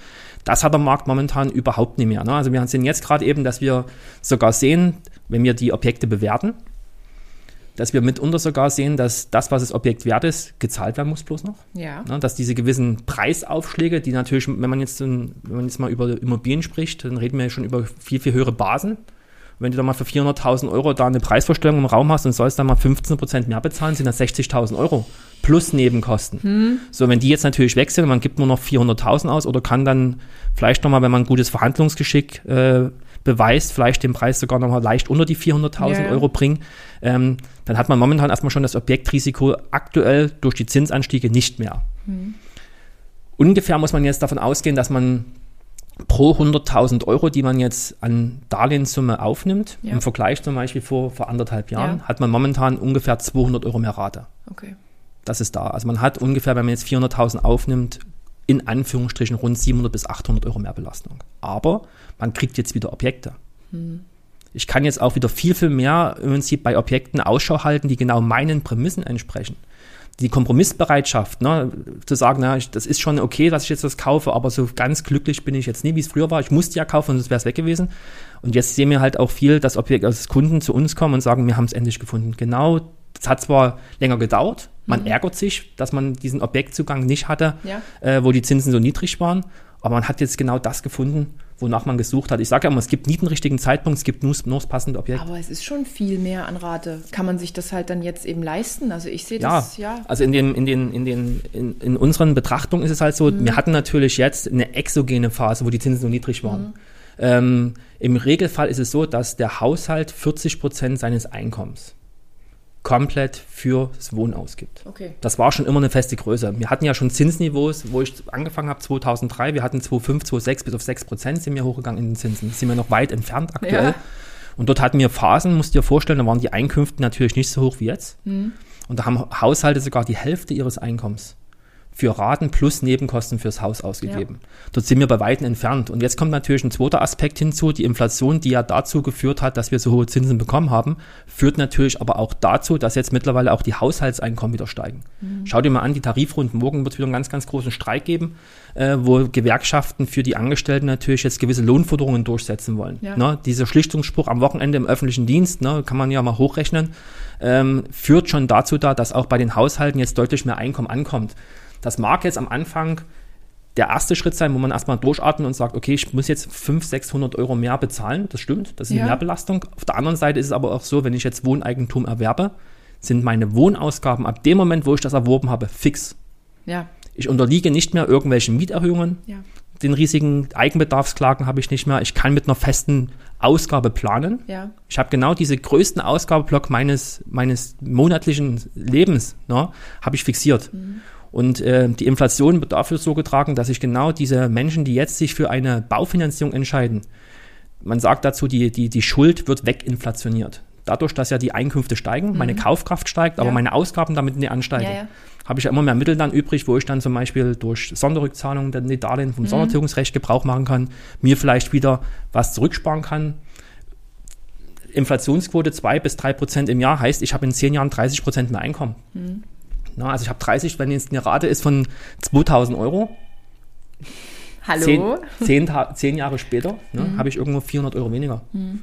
Das hat der Markt momentan überhaupt nicht mehr. Ne? Also wir sehen jetzt gerade eben, dass wir sogar sehen, wenn wir die Objekte bewerten, dass wir mitunter sogar sehen, dass das, was das Objekt wert ist, gezahlt werden muss bloß noch. Ja. Ne, dass diese gewissen Preisaufschläge, die natürlich, wenn man jetzt, wenn man jetzt mal über Immobilien spricht, dann reden wir ja schon über viel, viel höhere Basen. wenn du da mal für 400.000 Euro da eine Preisvorstellung im Raum hast und sollst dann mal 15 Prozent mehr bezahlen, sind das 60.000 Euro plus Nebenkosten. Hm. So, wenn die jetzt natürlich wechseln, man gibt nur noch 400.000 aus oder kann dann vielleicht nochmal, wenn man ein gutes Verhandlungsgeschick äh, beweist, vielleicht den Preis sogar nochmal leicht unter die 400.000 ja. Euro bringen, ähm, dann hat man momentan erstmal schon das Objektrisiko aktuell durch die Zinsanstiege nicht mehr. Mhm. Ungefähr muss man jetzt davon ausgehen, dass man pro 100.000 Euro, die man jetzt an Darlehenssumme aufnimmt, ja. im Vergleich zum Beispiel vor, vor anderthalb Jahren, ja. hat man momentan ungefähr 200 Euro mehr Rate. Okay. Das ist da. Also man hat ungefähr, wenn man jetzt 400.000 aufnimmt, in Anführungsstrichen rund 700 bis 800 Euro mehr Belastung. Aber man kriegt jetzt wieder Objekte. Hm. Ich kann jetzt auch wieder viel, viel mehr im Prinzip bei Objekten Ausschau halten, die genau meinen Prämissen entsprechen. Die Kompromissbereitschaft, ne, zu sagen, na, ich, das ist schon okay, dass ich jetzt das kaufe, aber so ganz glücklich bin ich jetzt nie, wie es früher war. Ich musste ja kaufen, sonst wäre es weg gewesen. Und jetzt sehen wir halt auch viel, dass Objekte, also Kunden zu uns kommen und sagen, wir haben es endlich gefunden. Genau, das hat zwar länger gedauert, man mhm. ärgert sich, dass man diesen Objektzugang nicht hatte, ja. äh, wo die Zinsen so niedrig waren, aber man hat jetzt genau das gefunden, wonach man gesucht hat. Ich sage ja immer, es gibt nie den richtigen Zeitpunkt, es gibt nur, nur das passende Objekt. Aber es ist schon viel mehr an Rate. Kann man sich das halt dann jetzt eben leisten? Also ich sehe das, ja. ja. Also in, den, in, den, in, den, in, in unseren Betrachtungen ist es halt so, mhm. wir hatten natürlich jetzt eine exogene Phase, wo die Zinsen so niedrig waren. Mhm. Ähm, Im Regelfall ist es so, dass der Haushalt 40 Prozent seines Einkommens komplett fürs Wohnen ausgibt. Okay. Das war schon immer eine feste Größe. Wir hatten ja schon Zinsniveaus, wo ich angefangen habe 2003. Wir hatten 2005, 2006 bis auf 6 Prozent sind wir hochgegangen in den Zinsen. Sind wir noch weit entfernt aktuell. Ja. Und dort hatten wir Phasen, musst du dir vorstellen, da waren die Einkünfte natürlich nicht so hoch wie jetzt. Mhm. Und da haben Haushalte sogar die Hälfte ihres Einkommens für Raten plus Nebenkosten fürs Haus ausgegeben. Ja. Dort sind wir bei Weitem entfernt. Und jetzt kommt natürlich ein zweiter Aspekt hinzu. Die Inflation, die ja dazu geführt hat, dass wir so hohe Zinsen bekommen haben, führt natürlich aber auch dazu, dass jetzt mittlerweile auch die Haushaltseinkommen wieder steigen. Mhm. Schau dir mal an, die Tarifrunden. Morgen wird es wieder einen ganz, ganz großen Streik geben, äh, wo Gewerkschaften für die Angestellten natürlich jetzt gewisse Lohnforderungen durchsetzen wollen. Ja. Ne? Dieser Schlichtungsspruch am Wochenende im öffentlichen Dienst, ne, kann man ja mal hochrechnen, ähm, führt schon dazu da, dass auch bei den Haushalten jetzt deutlich mehr Einkommen ankommt. Das mag jetzt am Anfang der erste Schritt sein, wo man erstmal durchatmet und sagt, okay, ich muss jetzt 500, 600 Euro mehr bezahlen. Das stimmt, das ist ja. eine Mehrbelastung. Auf der anderen Seite ist es aber auch so, wenn ich jetzt Wohneigentum erwerbe, sind meine Wohnausgaben ab dem Moment, wo ich das erworben habe, fix. Ja. Ich unterliege nicht mehr irgendwelchen Mieterhöhungen. Ja. Den riesigen Eigenbedarfsklagen habe ich nicht mehr. Ich kann mit einer festen Ausgabe planen. Ja. Ich habe genau diese größten Ausgabeblock meines, meines monatlichen Lebens, ne, habe ich fixiert. Mhm. Und äh, die Inflation wird dafür so getragen, dass sich genau diese Menschen, die jetzt sich für eine Baufinanzierung entscheiden, man sagt dazu, die, die, die Schuld wird weginflationiert. Dadurch, dass ja die Einkünfte steigen, mhm. meine Kaufkraft steigt, aber ja. meine Ausgaben damit nicht ansteigen. Ja, ja. Habe ich ja immer mehr Mittel dann übrig, wo ich dann zum Beispiel durch Sonderrückzahlungen der Darlehen vom mhm. Sondertilgungsrecht Gebrauch machen kann, mir vielleicht wieder was zurücksparen kann. Inflationsquote 2 bis 3 Prozent im Jahr heißt, ich habe in 10 Jahren 30 Prozent mehr Einkommen. Mhm. Na, also ich habe 30, wenn jetzt eine Rate ist von 2000 Euro. Hallo? Zehn, zehn, zehn Jahre später ne, mhm. habe ich irgendwo 400 Euro weniger. Mhm.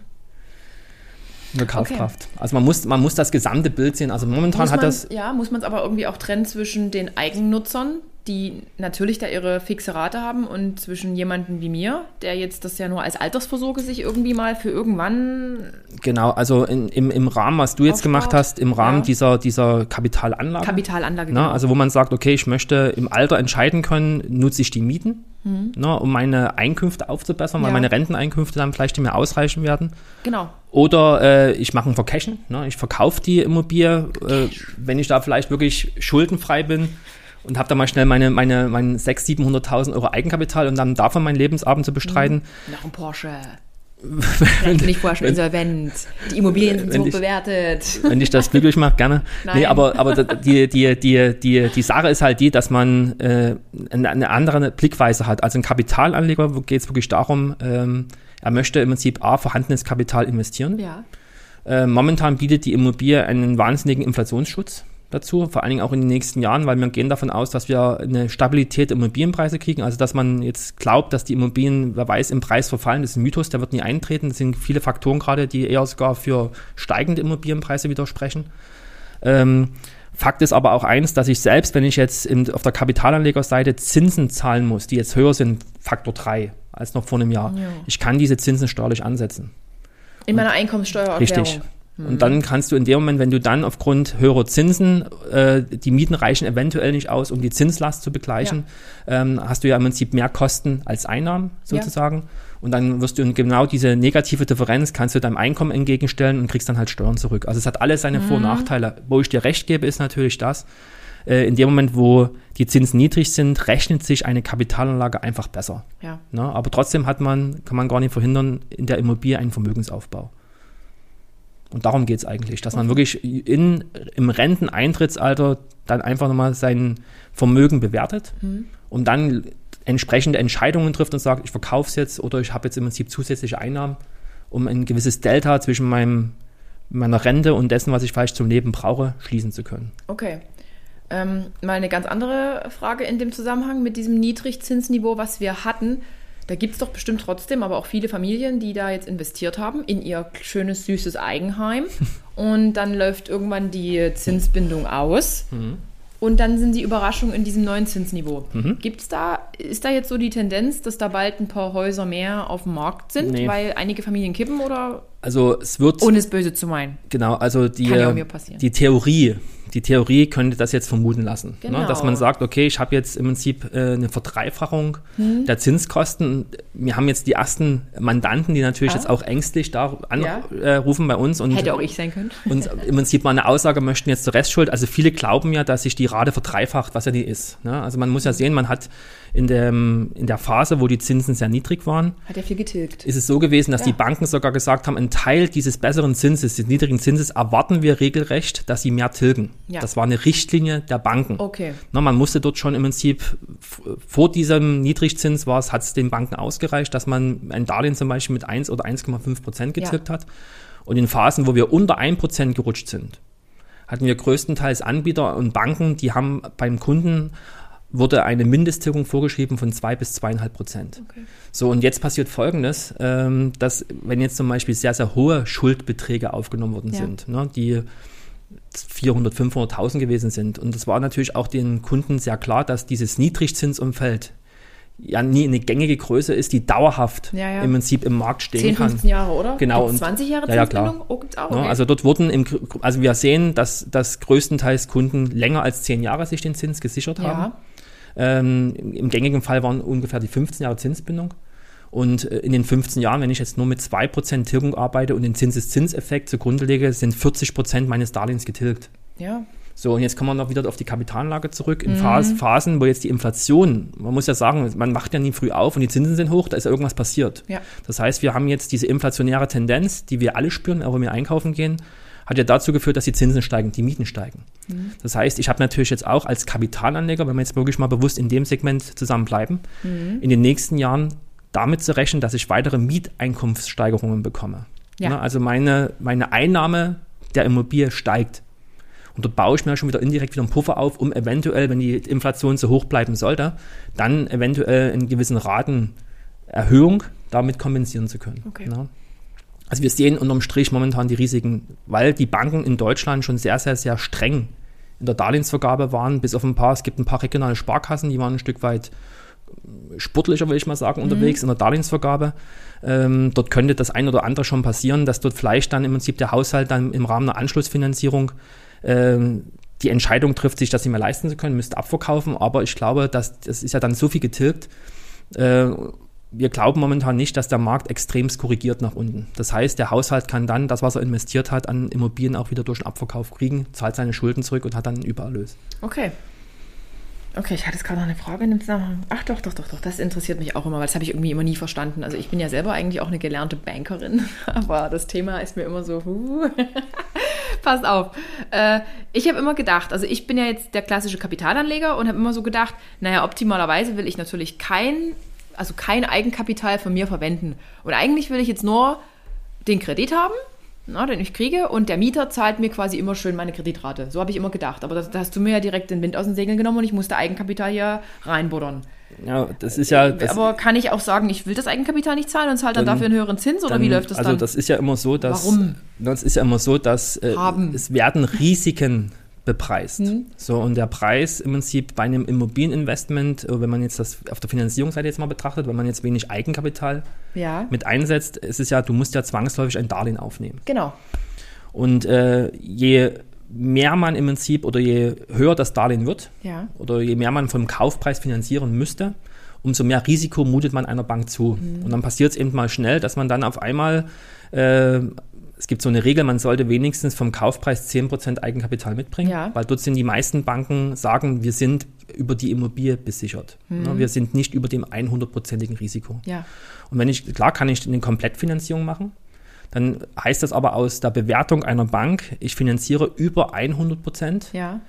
Eine Kaufkraft. Okay. Also man muss, man muss das gesamte Bild sehen. Also momentan muss hat das. Ja, muss man es aber irgendwie auch trennen zwischen den Eigennutzern, die natürlich da ihre fixe Rate haben und zwischen jemandem wie mir, der jetzt das ja nur als Altersvorsorge sich irgendwie mal für irgendwann. Genau, also in, im, im Rahmen, was du jetzt gemacht hast, im Rahmen ja. dieser, dieser Kapitalanlage. Kapitalanlage, genau. Also wo man sagt, okay, ich möchte im Alter entscheiden können, nutze ich die Mieten, mhm. ne, um meine Einkünfte aufzubessern, weil ja. meine Renteneinkünfte dann vielleicht nicht mehr ausreichen werden. Genau. Oder äh, ich mache ein Vercashen, ne, ich verkaufe die Immobilie, äh, wenn ich da vielleicht wirklich schuldenfrei bin und habe da mal schnell meine, meine, mein 600.000, 700.000 Euro Eigenkapital und dann davon meinen Lebensabend zu bestreiten. Mhm. Nach einem Porsche. (laughs) Vielleicht bin ich vorher schon insolvent. Die Immobilien sind so hoch bewertet. Wenn dich das glücklich macht, gerne. Nein. Nee, aber, aber die, die, die, die, die Sache ist halt die, dass man äh, eine, eine andere Blickweise hat. Also ein Kapitalanleger geht es wirklich darum, ähm, er möchte im Prinzip A, vorhandenes Kapital investieren. Ja. Äh, momentan bietet die Immobilie einen wahnsinnigen Inflationsschutz dazu, vor allen Dingen auch in den nächsten Jahren, weil wir gehen davon aus, dass wir eine Stabilität der Immobilienpreise kriegen. Also dass man jetzt glaubt, dass die Immobilien, wer weiß, im Preis verfallen, das ist ein Mythos, der wird nie eintreten. Das sind viele Faktoren gerade, die eher sogar für steigende Immobilienpreise widersprechen. Ähm, Fakt ist aber auch eins, dass ich selbst, wenn ich jetzt in, auf der Kapitalanlegerseite Zinsen zahlen muss, die jetzt höher sind, Faktor 3 als noch vor einem Jahr, ja. ich kann diese Zinsen steuerlich ansetzen. In meiner Einkommenssteuererklärung. Richtig. Und dann kannst du in dem Moment, wenn du dann aufgrund höherer Zinsen, äh, die Mieten reichen eventuell nicht aus, um die Zinslast zu begleichen, ja. ähm, hast du ja im Prinzip mehr Kosten als Einnahmen sozusagen. Ja. Und dann wirst du genau diese negative Differenz kannst du deinem Einkommen entgegenstellen und kriegst dann halt Steuern zurück. Also es hat alles seine mhm. Vor- und mhm. Nachteile. Wo ich dir recht gebe, ist natürlich das, äh, in dem Moment, wo die Zinsen niedrig sind, rechnet sich eine Kapitalanlage einfach besser. Ja. Ne? Aber trotzdem hat man, kann man gar nicht verhindern, in der Immobilie einen Vermögensaufbau. Und darum geht es eigentlich, dass man wirklich in, im Renteneintrittsalter dann einfach nochmal sein Vermögen bewertet mhm. und dann entsprechende Entscheidungen trifft und sagt, ich verkaufe es jetzt oder ich habe jetzt im Prinzip zusätzliche Einnahmen, um ein gewisses Delta zwischen meinem, meiner Rente und dessen, was ich vielleicht zum Leben brauche, schließen zu können. Okay. Ähm, mal eine ganz andere Frage in dem Zusammenhang mit diesem Niedrigzinsniveau, was wir hatten. Da gibt es doch bestimmt trotzdem aber auch viele Familien, die da jetzt investiert haben in ihr schönes, süßes Eigenheim. (laughs) und dann läuft irgendwann die Zinsbindung aus. Mhm. Und dann sind die Überraschungen in diesem neuen Zinsniveau. Mhm. Gibt's da, ist da jetzt so die Tendenz, dass da bald ein paar Häuser mehr auf dem Markt sind, nee. weil einige Familien kippen oder? Also es wird. Ohne es böse zu meinen. Genau, also die, ja die Theorie, die Theorie könnte das jetzt vermuten lassen. Ne? Genau. Ne? Dass man sagt, okay, ich habe jetzt im Prinzip äh, eine Verdreifachung hm. der Zinskosten. Wir haben jetzt die ersten Mandanten, die natürlich ah. jetzt auch ängstlich da anrufen ja. äh, bei uns. Und, Hätte auch ich sein können. Und im Prinzip mal eine Aussage möchten jetzt zur Restschuld. Also viele glauben ja, dass sich die Rate verdreifacht, was ja die ist. Ne? Also man muss ja sehen, man hat in, dem, in der Phase, wo die Zinsen sehr niedrig waren, hat er viel getilgt. Ist es so gewesen, dass ja. die Banken sogar gesagt haben, ein Teil dieses besseren Zinses, des niedrigen Zinses, erwarten wir regelrecht, dass sie mehr tilgen. Ja. Das war eine Richtlinie der Banken. Okay. Na, man musste dort schon im Prinzip vor diesem Niedrigzins war es, hat es den Banken ausgereicht, dass man ein Darlehen zum Beispiel mit 1 oder 1,5 Prozent getilgt ja. hat. Und in Phasen, wo wir unter 1 Prozent gerutscht sind, hatten wir größtenteils Anbieter und Banken, die haben beim Kunden wurde eine Mindesttilgung vorgeschrieben von zwei bis zweieinhalb Prozent. Okay. So, und jetzt passiert Folgendes, ähm, dass wenn jetzt zum Beispiel sehr, sehr hohe Schuldbeträge aufgenommen worden ja. sind, ne, die 400, 500.000 gewesen sind. Und es war natürlich auch den Kunden sehr klar, dass dieses Niedrigzinsumfeld ja nie eine gängige Größe ist, die dauerhaft ja, ja. im Prinzip im Markt stehen 10, kann. 15 Jahre, oder? Genau. Und 20 Jahre ja, ja, klar. Oh, auch, okay. Also dort wurden, im, also wir sehen, dass, dass größtenteils Kunden länger als 10 Jahre sich den Zins gesichert haben. Ähm, Im gängigen Fall waren ungefähr die 15 Jahre Zinsbindung. Und äh, in den 15 Jahren, wenn ich jetzt nur mit 2% Tilgung arbeite und den Zinseszinseffekt zugrunde lege, sind 40% meines Darlehens getilgt. Ja. So, und jetzt kommen wir noch wieder auf die Kapitalanlage zurück. In mhm. Phasen, wo jetzt die Inflation, man muss ja sagen, man macht ja nie früh auf und die Zinsen sind hoch, da ist ja irgendwas passiert. Ja. Das heißt, wir haben jetzt diese inflationäre Tendenz, die wir alle spüren, auch wenn wir einkaufen gehen, hat ja dazu geführt, dass die Zinsen steigen, die Mieten steigen. Mhm. Das heißt, ich habe natürlich jetzt auch als Kapitalanleger, wenn wir jetzt wirklich mal bewusst in dem Segment zusammenbleiben, mhm. in den nächsten Jahren damit zu rechnen, dass ich weitere Mieteinkunftssteigerungen bekomme. Ja. Na, also meine, meine Einnahme der Immobilie steigt. Und dort baue ich mir schon wieder indirekt wieder einen Puffer auf, um eventuell, wenn die Inflation so hoch bleiben sollte, dann eventuell in gewissen Ratenerhöhung damit kompensieren zu können. Okay. Na? Also wir sehen unterm Strich momentan die Risiken, weil die Banken in Deutschland schon sehr, sehr, sehr streng in der Darlehensvergabe waren, bis auf ein paar, es gibt ein paar regionale Sparkassen, die waren ein Stück weit sportlicher, will ich mal sagen, mhm. unterwegs in der Darlehensvergabe. Ähm, dort könnte das ein oder andere schon passieren, dass dort vielleicht dann im Prinzip der Haushalt dann im Rahmen einer Anschlussfinanzierung ähm, die Entscheidung trifft, sich das nicht mehr leisten zu können, müsste abverkaufen. Aber ich glaube, dass das ist ja dann so viel getilgt. Äh, wir glauben momentan nicht, dass der Markt extremst korrigiert nach unten. Das heißt, der Haushalt kann dann das, was er investiert hat, an Immobilien auch wieder durch den Abverkauf kriegen, zahlt seine Schulden zurück und hat dann einen Übererlös. Okay. Okay, ich hatte jetzt gerade noch eine Frage in dem Zusammenhang. Ach doch, doch, doch, doch, das interessiert mich auch immer, weil das habe ich irgendwie immer nie verstanden. Also ich bin ja selber eigentlich auch eine gelernte Bankerin, (laughs) aber das Thema ist mir immer so, (laughs) huh. Passt auf. Äh, ich habe immer gedacht, also ich bin ja jetzt der klassische Kapitalanleger und habe immer so gedacht, naja, optimalerweise will ich natürlich kein also kein Eigenkapital von mir verwenden. Und eigentlich will ich jetzt nur den Kredit haben, na, den ich kriege, und der Mieter zahlt mir quasi immer schön meine Kreditrate. So habe ich immer gedacht. Aber da hast du mir ja direkt den Wind aus den Segeln genommen und ich musste Eigenkapital hier reinbuddern. Ja, das ist ja. Das aber kann ich auch sagen, ich will das Eigenkapital nicht zahlen und zahle dann, dann dafür einen höheren Zins oder dann, wie läuft das also dann? Also das ist ja immer so, dass. Warum? Das ist ja immer so, dass äh, es werden Risiken bepreist. Mhm. So, und der Preis im Prinzip bei einem Immobilieninvestment, äh, wenn man jetzt das auf der Finanzierungsseite jetzt mal betrachtet, wenn man jetzt wenig Eigenkapital ja. mit einsetzt, ist es ja, du musst ja zwangsläufig ein Darlehen aufnehmen. Genau. Und äh, je mehr man im Prinzip oder je höher das Darlehen wird ja. oder je mehr man vom Kaufpreis finanzieren müsste, umso mehr Risiko mutet man einer Bank zu. Mhm. Und dann passiert es eben mal schnell, dass man dann auf einmal äh, es gibt so eine Regel, man sollte wenigstens vom Kaufpreis 10% Eigenkapital mitbringen, ja. weil dort sind die meisten Banken sagen, wir sind über die Immobilie besichert. Mhm. Wir sind nicht über dem 100%igen Risiko. Ja. Und wenn ich, klar kann ich eine Komplettfinanzierung machen, dann heißt das aber aus der Bewertung einer Bank, ich finanziere über 100 Ja.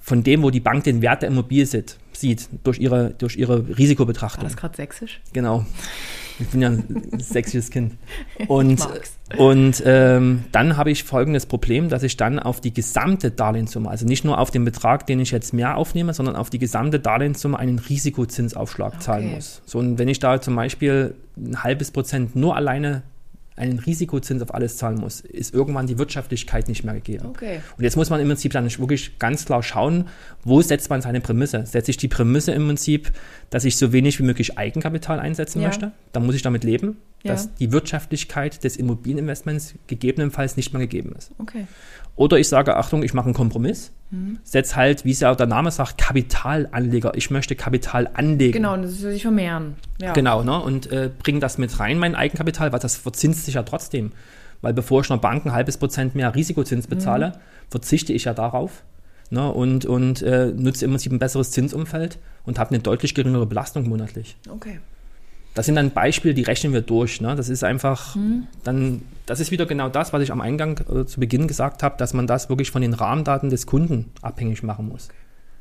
von dem, wo die Bank den Wert der Immobilie sieht, sieht durch ihre, durch ihre Risikobetrachtung. War das gerade sächsisch? Genau. Ich bin ja ein (laughs) sächsisches Kind. Und, und ähm, dann habe ich folgendes Problem, dass ich dann auf die gesamte Darlehenssumme, also nicht nur auf den Betrag, den ich jetzt mehr aufnehme, sondern auf die gesamte Darlehenssumme einen Risikozinsaufschlag okay. zahlen muss. So, und wenn ich da zum Beispiel ein halbes Prozent nur alleine einen Risikozins auf alles zahlen muss, ist irgendwann die Wirtschaftlichkeit nicht mehr gegeben. Okay. Und jetzt muss man im Prinzip dann wirklich ganz klar schauen, wo setzt man seine Prämisse? Setze ich die Prämisse im Prinzip, dass ich so wenig wie möglich Eigenkapital einsetzen ja. möchte? Dann muss ich damit leben, ja. dass die Wirtschaftlichkeit des Immobilieninvestments gegebenenfalls nicht mehr gegeben ist. Okay. Oder ich sage, Achtung, ich mache einen Kompromiss, mhm. setze halt, wie es ja auch der Name sagt, Kapitalanleger. Ich möchte Kapital anlegen. Genau, das soll sich vermehren. Ja. Genau, ne? und äh, bringe das mit rein, mein Eigenkapital, weil das verzinst sich ja trotzdem. Weil bevor ich einer Bank ein halbes Prozent mehr Risikozins bezahle, mhm. verzichte ich ja darauf ne? und, und äh, nutze im Prinzip ein besseres Zinsumfeld und habe eine deutlich geringere Belastung monatlich. Okay. Das sind dann Beispiele, die rechnen wir durch. Ne? Das ist einfach, hm. dann, das ist wieder genau das, was ich am Eingang äh, zu Beginn gesagt habe, dass man das wirklich von den Rahmendaten des Kunden abhängig machen muss.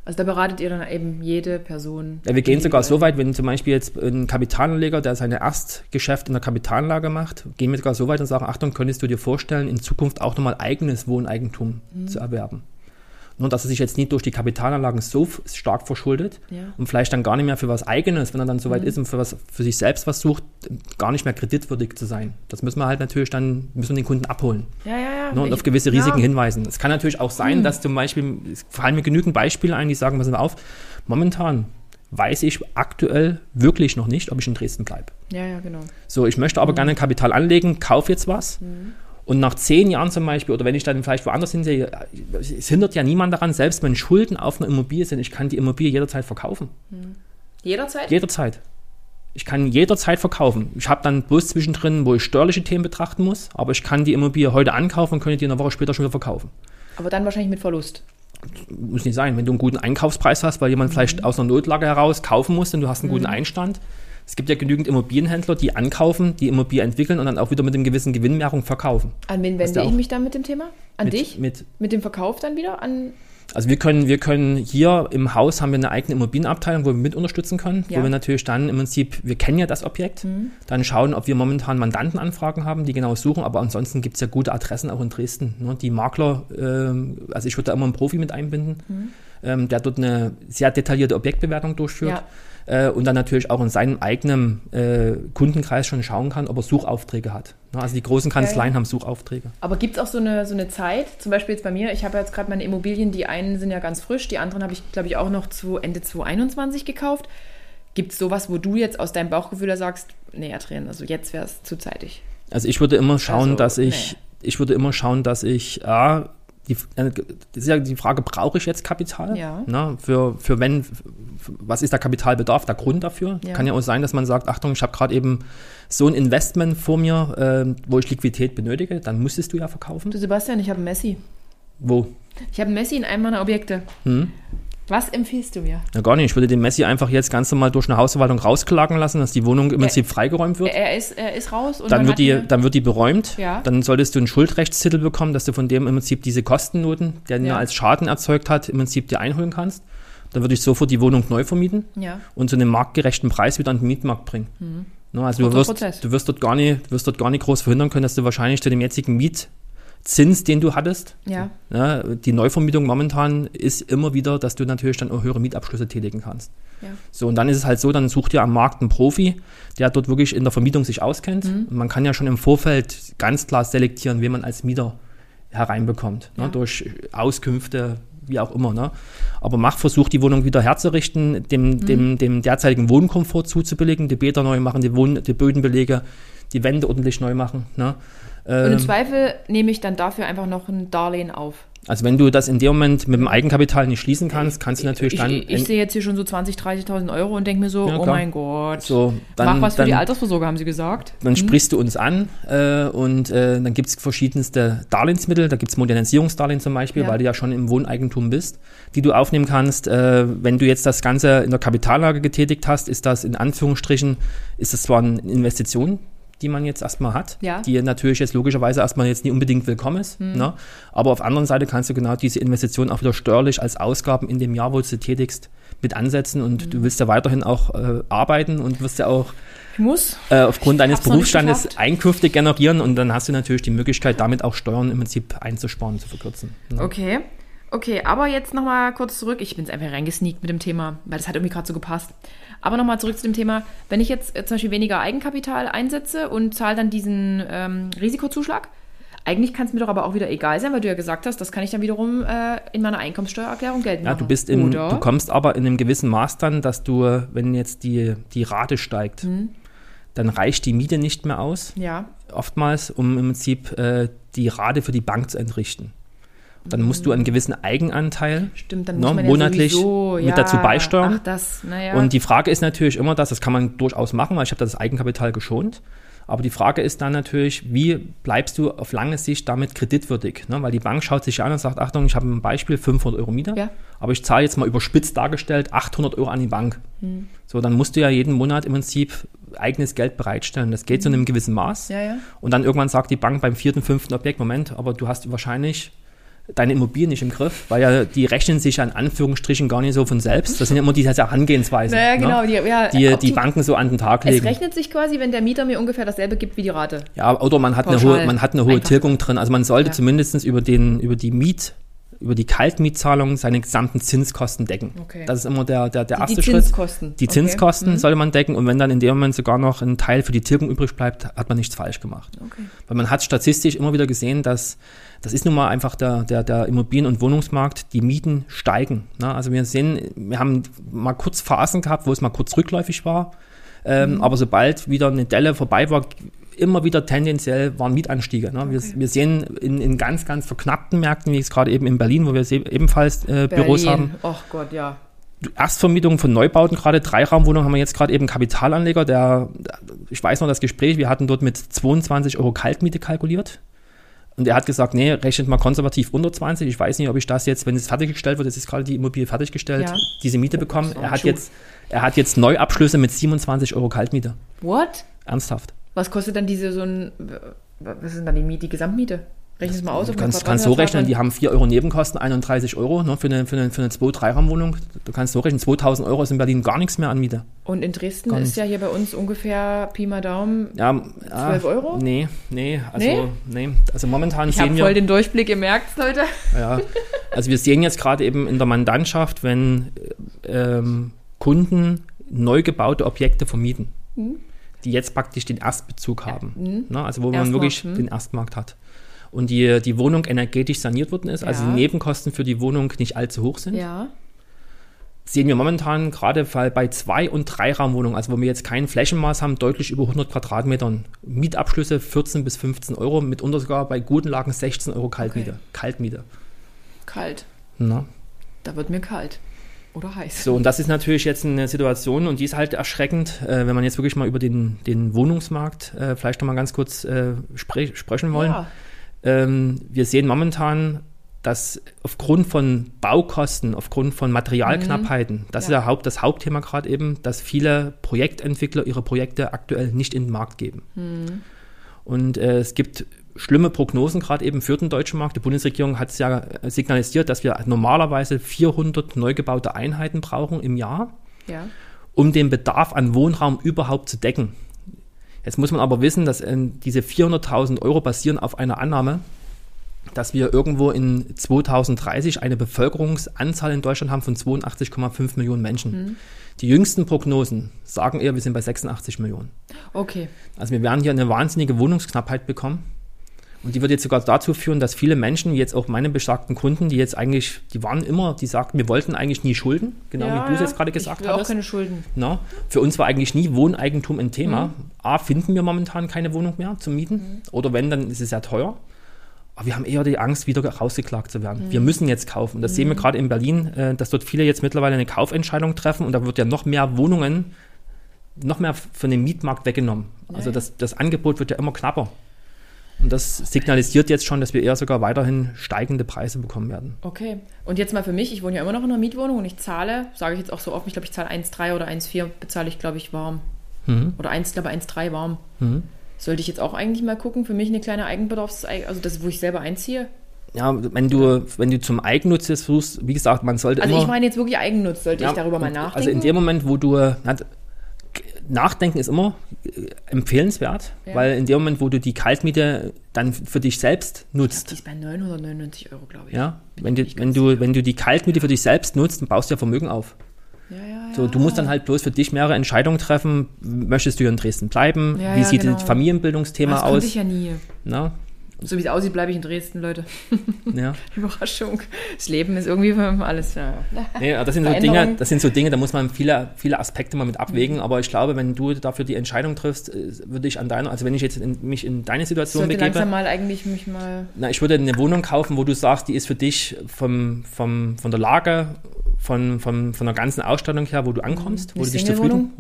Also da beratet ihr dann eben jede Person. Ja, wir gehen sogar so weit, wenn zum Beispiel jetzt ein Kapitalanleger, der sein Erstgeschäft in der Kapitalanlage macht, gehen wir sogar so weit und sagen, Achtung, könntest du dir vorstellen, in Zukunft auch nochmal eigenes Wohneigentum mhm. zu erwerben? Nur, dass er sich jetzt nicht durch die Kapitalanlagen so stark verschuldet ja. und vielleicht dann gar nicht mehr für was Eigenes, wenn er dann soweit mhm. ist und für, was, für sich selbst was sucht, gar nicht mehr kreditwürdig zu sein. Das müssen wir halt natürlich dann, müssen wir den Kunden abholen. Ja, ja, ja. Ne, und auf gewisse Risiken hinweisen. Es kann natürlich auch sein, mhm. dass zum Beispiel, es fallen mir genügend Beispiele ein, die sagen, passen wir auf, momentan weiß ich aktuell wirklich noch nicht, ob ich in Dresden bleibe. Ja, ja, genau. So, ich möchte aber mhm. gerne Kapital anlegen, kaufe jetzt was. Mhm und nach zehn Jahren zum Beispiel, oder wenn ich dann vielleicht woanders hinsehe, es hindert ja niemand daran, selbst wenn Schulden auf einer Immobilie sind, ich kann die Immobilie jederzeit verkaufen. Hm. Jederzeit? Jederzeit. Ich kann jederzeit verkaufen. Ich habe dann bloß zwischendrin, wo ich steuerliche Themen betrachten muss, aber ich kann die Immobilie heute ankaufen und könnte die eine Woche später schon wieder verkaufen. Aber dann wahrscheinlich mit Verlust. Muss nicht sein. Wenn du einen guten Einkaufspreis hast, weil jemand mhm. vielleicht aus einer Notlage heraus kaufen muss und du hast einen mhm. guten Einstand, es gibt ja genügend Immobilienhändler, die ankaufen, die Immobilie entwickeln und dann auch wieder mit einem gewissen Gewinnmehrung verkaufen. An wen wende ich mich dann mit dem Thema? An mit, dich? Mit, mit dem Verkauf dann wieder? An also wir können, wir können hier im Haus haben wir eine eigene Immobilienabteilung, wo wir mit unterstützen können, ja. wo wir natürlich dann im Prinzip, wir kennen ja das Objekt, mhm. dann schauen, ob wir momentan Mandantenanfragen haben, die genau suchen, aber ansonsten gibt es ja gute Adressen auch in Dresden. Ne? Die Makler, äh, also ich würde da immer einen Profi mit einbinden, mhm. ähm, der dort eine sehr detaillierte Objektbewertung durchführt. Ja äh, und dann natürlich auch in seinem eigenen äh, Kundenkreis schon schauen kann, ob er Suchaufträge hat. Also die großen Kanzleien ja, haben Suchaufträge. Aber gibt es auch so eine, so eine Zeit, zum Beispiel jetzt bei mir, ich habe jetzt gerade meine Immobilien, die einen sind ja ganz frisch, die anderen habe ich, glaube ich, auch noch zu Ende 2021 gekauft. Gibt es sowas, wo du jetzt aus deinem Bauchgefühl sagst, nee, Adrian, also jetzt wäre es zu zeitig? Also ich würde immer schauen, also, dass ich, nee. ich würde immer schauen, dass ich, ja, die, äh, das ist ja die Frage, brauche ich jetzt Kapital? Ja. Ne, für, für wenn, was ist der Kapitalbedarf, der Grund dafür? Ja. Kann ja auch sein, dass man sagt, Achtung, ich habe gerade eben so ein Investment vor mir, äh, wo ich Liquidität benötige, dann müsstest du ja verkaufen. Du Sebastian, ich habe Messi. Wo? Ich habe Messi in einem meiner Objekte. Hm? Was empfiehlst du mir? Ja, gar nicht. Ich würde den Messi einfach jetzt ganz normal durch eine Hausverwaltung rausklagen lassen, dass die Wohnung im Prinzip freigeräumt wird. Er ist, er ist raus. Und dann, wird die, dann wird die beräumt. Ja. Dann solltest du einen Schuldrechtstitel bekommen, dass du von dem im Prinzip diese Kostennoten, der ja. als Schaden erzeugt hat, im Prinzip dir einholen kannst. Dann würde ich sofort die Wohnung neu vermieten ja. und zu einem marktgerechten Preis wieder an den Mietmarkt bringen. Mhm. No, also du wirst, du wirst, dort gar nicht, wirst dort gar nicht groß verhindern können, dass du wahrscheinlich zu dem jetzigen Miet Zins, den du hattest. Ja. ja. Die Neuvermietung momentan ist immer wieder, dass du natürlich dann auch höhere Mietabschlüsse tätigen kannst. Ja. So, und dann ist es halt so, dann sucht ihr am Markt einen Profi, der dort wirklich in der Vermietung sich auskennt. Mhm. man kann ja schon im Vorfeld ganz klar selektieren, wen man als Mieter hereinbekommt. Ne, ja. Ne, durch Auskünfte, wie auch immer. Ne? Aber mach versucht, die Wohnung wieder herzurichten, dem, mhm. dem, dem derzeitigen Wohnkomfort zuzubilligen, die Bäder neu machen, die, Wohn die Bödenbelege, die Wände ordentlich neu machen. Ne? Und im ähm, Zweifel nehme ich dann dafür einfach noch ein Darlehen auf. Also wenn du das in dem Moment mit dem Eigenkapital nicht schließen kannst, kannst du natürlich ich, dann... Ich, ich sehe jetzt hier schon so 20.000, 30.000 Euro und denke mir so, ja, oh mein Gott, so, dann, mach was für dann, die Altersvorsorge, haben sie gesagt. Dann hm. sprichst du uns an äh, und äh, dann gibt es verschiedenste Darlehensmittel, da gibt es Modernisierungsdarlehen zum Beispiel, ja. weil du ja schon im Wohneigentum bist, die du aufnehmen kannst. Äh, wenn du jetzt das Ganze in der Kapitallage getätigt hast, ist das in Anführungsstrichen, ist das zwar eine Investition, die man jetzt erstmal hat, ja. die natürlich jetzt logischerweise erstmal jetzt nicht unbedingt willkommen ist. Mhm. Ne? Aber auf der anderen Seite kannst du genau diese Investition auch wieder steuerlich als Ausgaben in dem Jahr, wo du sie tätigst, mit ansetzen und mhm. du willst ja weiterhin auch äh, arbeiten und wirst ja auch äh, aufgrund deines Berufsstandes Einkünfte generieren und dann hast du natürlich die Möglichkeit, damit auch Steuern im Prinzip einzusparen, zu verkürzen. Ne? Okay. Okay, aber jetzt nochmal kurz zurück. Ich bin jetzt einfach reingesneakt mit dem Thema, weil das hat irgendwie gerade so gepasst. Aber nochmal zurück zu dem Thema, wenn ich jetzt äh, zum Beispiel weniger Eigenkapital einsetze und zahle dann diesen ähm, Risikozuschlag, eigentlich kann es mir doch aber auch wieder egal sein, weil du ja gesagt hast, das kann ich dann wiederum äh, in meiner Einkommenssteuererklärung gelten Ja, du bist im, du kommst aber in einem gewissen Maß dann, dass du, wenn jetzt die, die Rate steigt, hm. dann reicht die Miete nicht mehr aus. Ja. Oftmals, um im Prinzip äh, die Rate für die Bank zu entrichten. Dann musst du einen gewissen Eigenanteil Stimmt, dann ne, monatlich ja sowieso, mit ja, dazu beisteuern. Das, naja. Und die Frage ist natürlich immer, dass das kann man durchaus machen, weil ich habe das Eigenkapital geschont. Aber die Frage ist dann natürlich, wie bleibst du auf lange Sicht damit kreditwürdig? Ne? Weil die Bank schaut sich an und sagt, Achtung, ich habe ein Beispiel, 500 Euro Miete, Ja. aber ich zahle jetzt mal überspitzt dargestellt 800 Euro an die Bank. Hm. So, dann musst du ja jeden Monat im Prinzip eigenes Geld bereitstellen. Das geht so in einem gewissen Maß. Hm. Ja, ja. Und dann irgendwann sagt die Bank beim vierten, fünften Objekt, Moment, aber du hast wahrscheinlich deine Immobilien nicht im Griff, weil ja die rechnen sich ja in Anführungsstrichen gar nicht so von selbst. Das sind ja immer diese Herangehensweisen, Naja, genau. ne? Die, ja, die ob die Banken so an den Tag Es legen. rechnet sich quasi, wenn der Mieter mir ungefähr dasselbe gibt wie die Rate. Ja, oder man hat eine hohe, man hat eine hohe Einfach Tilgung drin. Also man sollte Ja. zumindest über den, über die Miet, über die Kaltmietzahlung seine gesamten Zinskosten decken. Okay. Das ist immer der, der, der Die, erste die Schritt. Zinskosten. Die Okay. Zinskosten Mhm. sollte man decken und wenn dann in dem Moment sogar noch ein Teil für die Tilgung übrig bleibt, hat man nichts falsch gemacht. Okay. Weil man hat statistisch immer wieder gesehen, dass das ist nun mal einfach der, der, der Immobilien- und Wohnungsmarkt, die Mieten steigen. Ne? Also wir sehen, wir haben mal kurz Phasen gehabt, wo es mal kurz rückläufig war, ähm, aber sobald wieder eine Delle vorbei war, immer wieder tendenziell waren Mietanstiege. Ne? Wir, wir sehen in, in ganz, ganz verknappten Märkten, wie jetzt gerade eben in Berlin, wo wir ebenfalls äh, Büros haben, Ach Gott, ja. Erstvermietung von Neubauten, gerade Dreiraumwohnungen, haben wir jetzt gerade eben Kapitalanleger, der, ich weiß noch das Gespräch, wir hatten dort mit 22 Euro Kaltmiete kalkuliert. Und er hat gesagt, nee, rechnet mal konservativ unter 20. Ich weiß nicht, ob ich das jetzt, wenn es fertiggestellt wird, jetzt ist gerade die Immobilie fertiggestellt, Ja. diese Miete bekommen. auch Er hat jetzt, er hat jetzt Neuabschlüsse mit 27 Euro Kaltmiete. What? Ernsthaft. Was kostet dann diese so ein. Was ist denn dann die Miete, die Gesamtmiete? Rechnen es mal aus. Du kannst, kannst so rechnen, die haben 4 Euro Nebenkosten, 31 Euro ne, für eine, für eine, für eine 2-3-Raumwohnung. Du kannst so rechnen, 2000 Euro ist in Berlin gar nichts mehr an Miete. Und in Dresden Gar ist nicht. ja hier bei uns ungefähr Pi mal Daumen. Ja, 12 Euro? Nee, nee, also, Nee? nee? also momentan Ich sehen habe wir. voll den Durchblick, ihr merkt Leute. Ja, also wir sehen jetzt gerade eben in der Mandantschaft, wenn ähm, Kunden neu gebaute Objekte vermieten, Mhm. die jetzt praktisch den Erstbezug haben. Ne? Also wo man Erstmarkt, wirklich mhm. den Erstmarkt hat. Und die, die Wohnung energetisch saniert worden ist, also Ja. die Nebenkosten für die Wohnung nicht allzu hoch sind. Ja. Sehen wir momentan gerade bei bei Zwei- und Drei-Raumwohnungen, also wo wir jetzt kein Flächenmaß haben, deutlich über 100 Quadratmetern. Mietabschlüsse 14 bis 15 Euro, mitunter sogar bei guten Lagen 16 Euro Kaltmiete. Okay. Kaltmiete. Kalt. Na? Da wird mir kalt. Oder heiß. So, und das ist natürlich jetzt eine Situation und die ist halt erschreckend, äh, wenn man jetzt wirklich mal über den, den Wohnungsmarkt äh, vielleicht noch mal ganz kurz äh, spre sprechen wollen. Ja. Ähm, wir sehen momentan, dass aufgrund von Baukosten, aufgrund von Materialknappheiten, das Mhm. Ja. ist ja Haupt, das Hauptthema gerade eben, dass viele Projektentwickler ihre Projekte aktuell nicht in den Markt geben. Mhm. Und äh, es gibt schlimme Prognosen gerade eben für den deutschen Markt. Die Bundesregierung hat es ja äh, signalisiert, dass wir normalerweise 400 neu gebaute Einheiten brauchen im Jahr Ja. um den Bedarf an Wohnraum überhaupt zu decken. Jetzt muss man aber wissen, dass äh, diese 400.000 Euro basieren auf einer Annahme, dass wir irgendwo in 2030 eine Bevölkerungsanzahl in Deutschland haben von 82,5 Millionen Menschen. Die jüngsten Prognosen sagen eher, wir sind bei 86 Millionen. Okay. Also wir werden hier eine wahnsinnige Wohnungsknappheit bekommen. Und die wird jetzt sogar dazu führen, dass viele Menschen, jetzt auch meine besagten Kunden, die jetzt eigentlich, die waren immer, die sagten, wir wollten eigentlich nie Schulden, genau ja, wie du es jetzt gerade gesagt ich will auch hattest. keine Schulden. Na, für uns war eigentlich nie Wohneigentum ein Thema. Mhm. A, finden wir momentan keine Wohnung mehr zum Mieten. Oder wenn, dann ist es sehr teuer. Aber wir haben eher die Angst, wieder rausgeklagt zu werden. Mhm. Wir müssen jetzt kaufen. Das sehen wir gerade in Berlin, äh, dass dort viele jetzt mittlerweile eine Kaufentscheidung treffen und da wird ja noch mehr Wohnungen, noch mehr von dem Mietmarkt weggenommen. Also das, das Angebot wird ja immer knapper. Und das signalisiert jetzt schon, dass wir eher sogar weiterhin steigende Preise bekommen werden. Okay. Und jetzt mal für mich, ich wohne ja immer noch in einer Mietwohnung und ich zahle, sage ich jetzt auch so oft, ich glaube, ich zahle 1,3 oder 1,4 bezahle ich, glaube ich, warm. Mhm. Oder 1, glaube 1,3 warm. Mhm. Sollte ich jetzt auch eigentlich mal gucken, für mich eine kleine Eigenbedarfs-, also das, wo ich selber einziehe? Ja, wenn du, wenn du zum Eigennutz jetzt suchst, wie gesagt, man sollte Also immer... ich meine jetzt wirklich Eigennutz, sollte Ja, ich darüber mal nachdenken? Also in dem Moment, wo du nachdenken ist immer äh, empfehlenswert, Ja. weil in dem Moment, wo du die Kaltmiete dann für dich selbst die nutzt, ist bei 999 Euro, glaube ich. ja, wenn du, wenn du, wenn du die Kaltmiete für dich selbst nutzt, dann baust du ja Vermögen auf. ja, ja. So, du musst dann halt bloß für dich mehrere Entscheidungen treffen. Möchtest du hier in Dresden bleiben? Wie sieht genau. das Familienbildungsthema das aus? ich ja nie. Na? So wie es aussieht, bleibe ich in Dresden, Leute. (laughs) Ja. (laughs) Überraschung. Das Leben ist irgendwie alles. Ja. Nee, das sind so Dinge, das sind so Dinge, da muss man viele, viele Aspekte mal mit abwägen. Mhm. Aber ich glaube, wenn du dafür die Entscheidung triffst, äh, würde ich an deiner, also wenn ich jetzt in, mich in deine Situation begebe. langsam mal eigentlich mich mal. Na, ich würde eine Wohnung kaufen, wo du sagst, die ist für dich vom, vom, von der Lage, von, von, von der ganzen Ausstattung her, wo du ankommst, mhm. wo du dich zufrieden.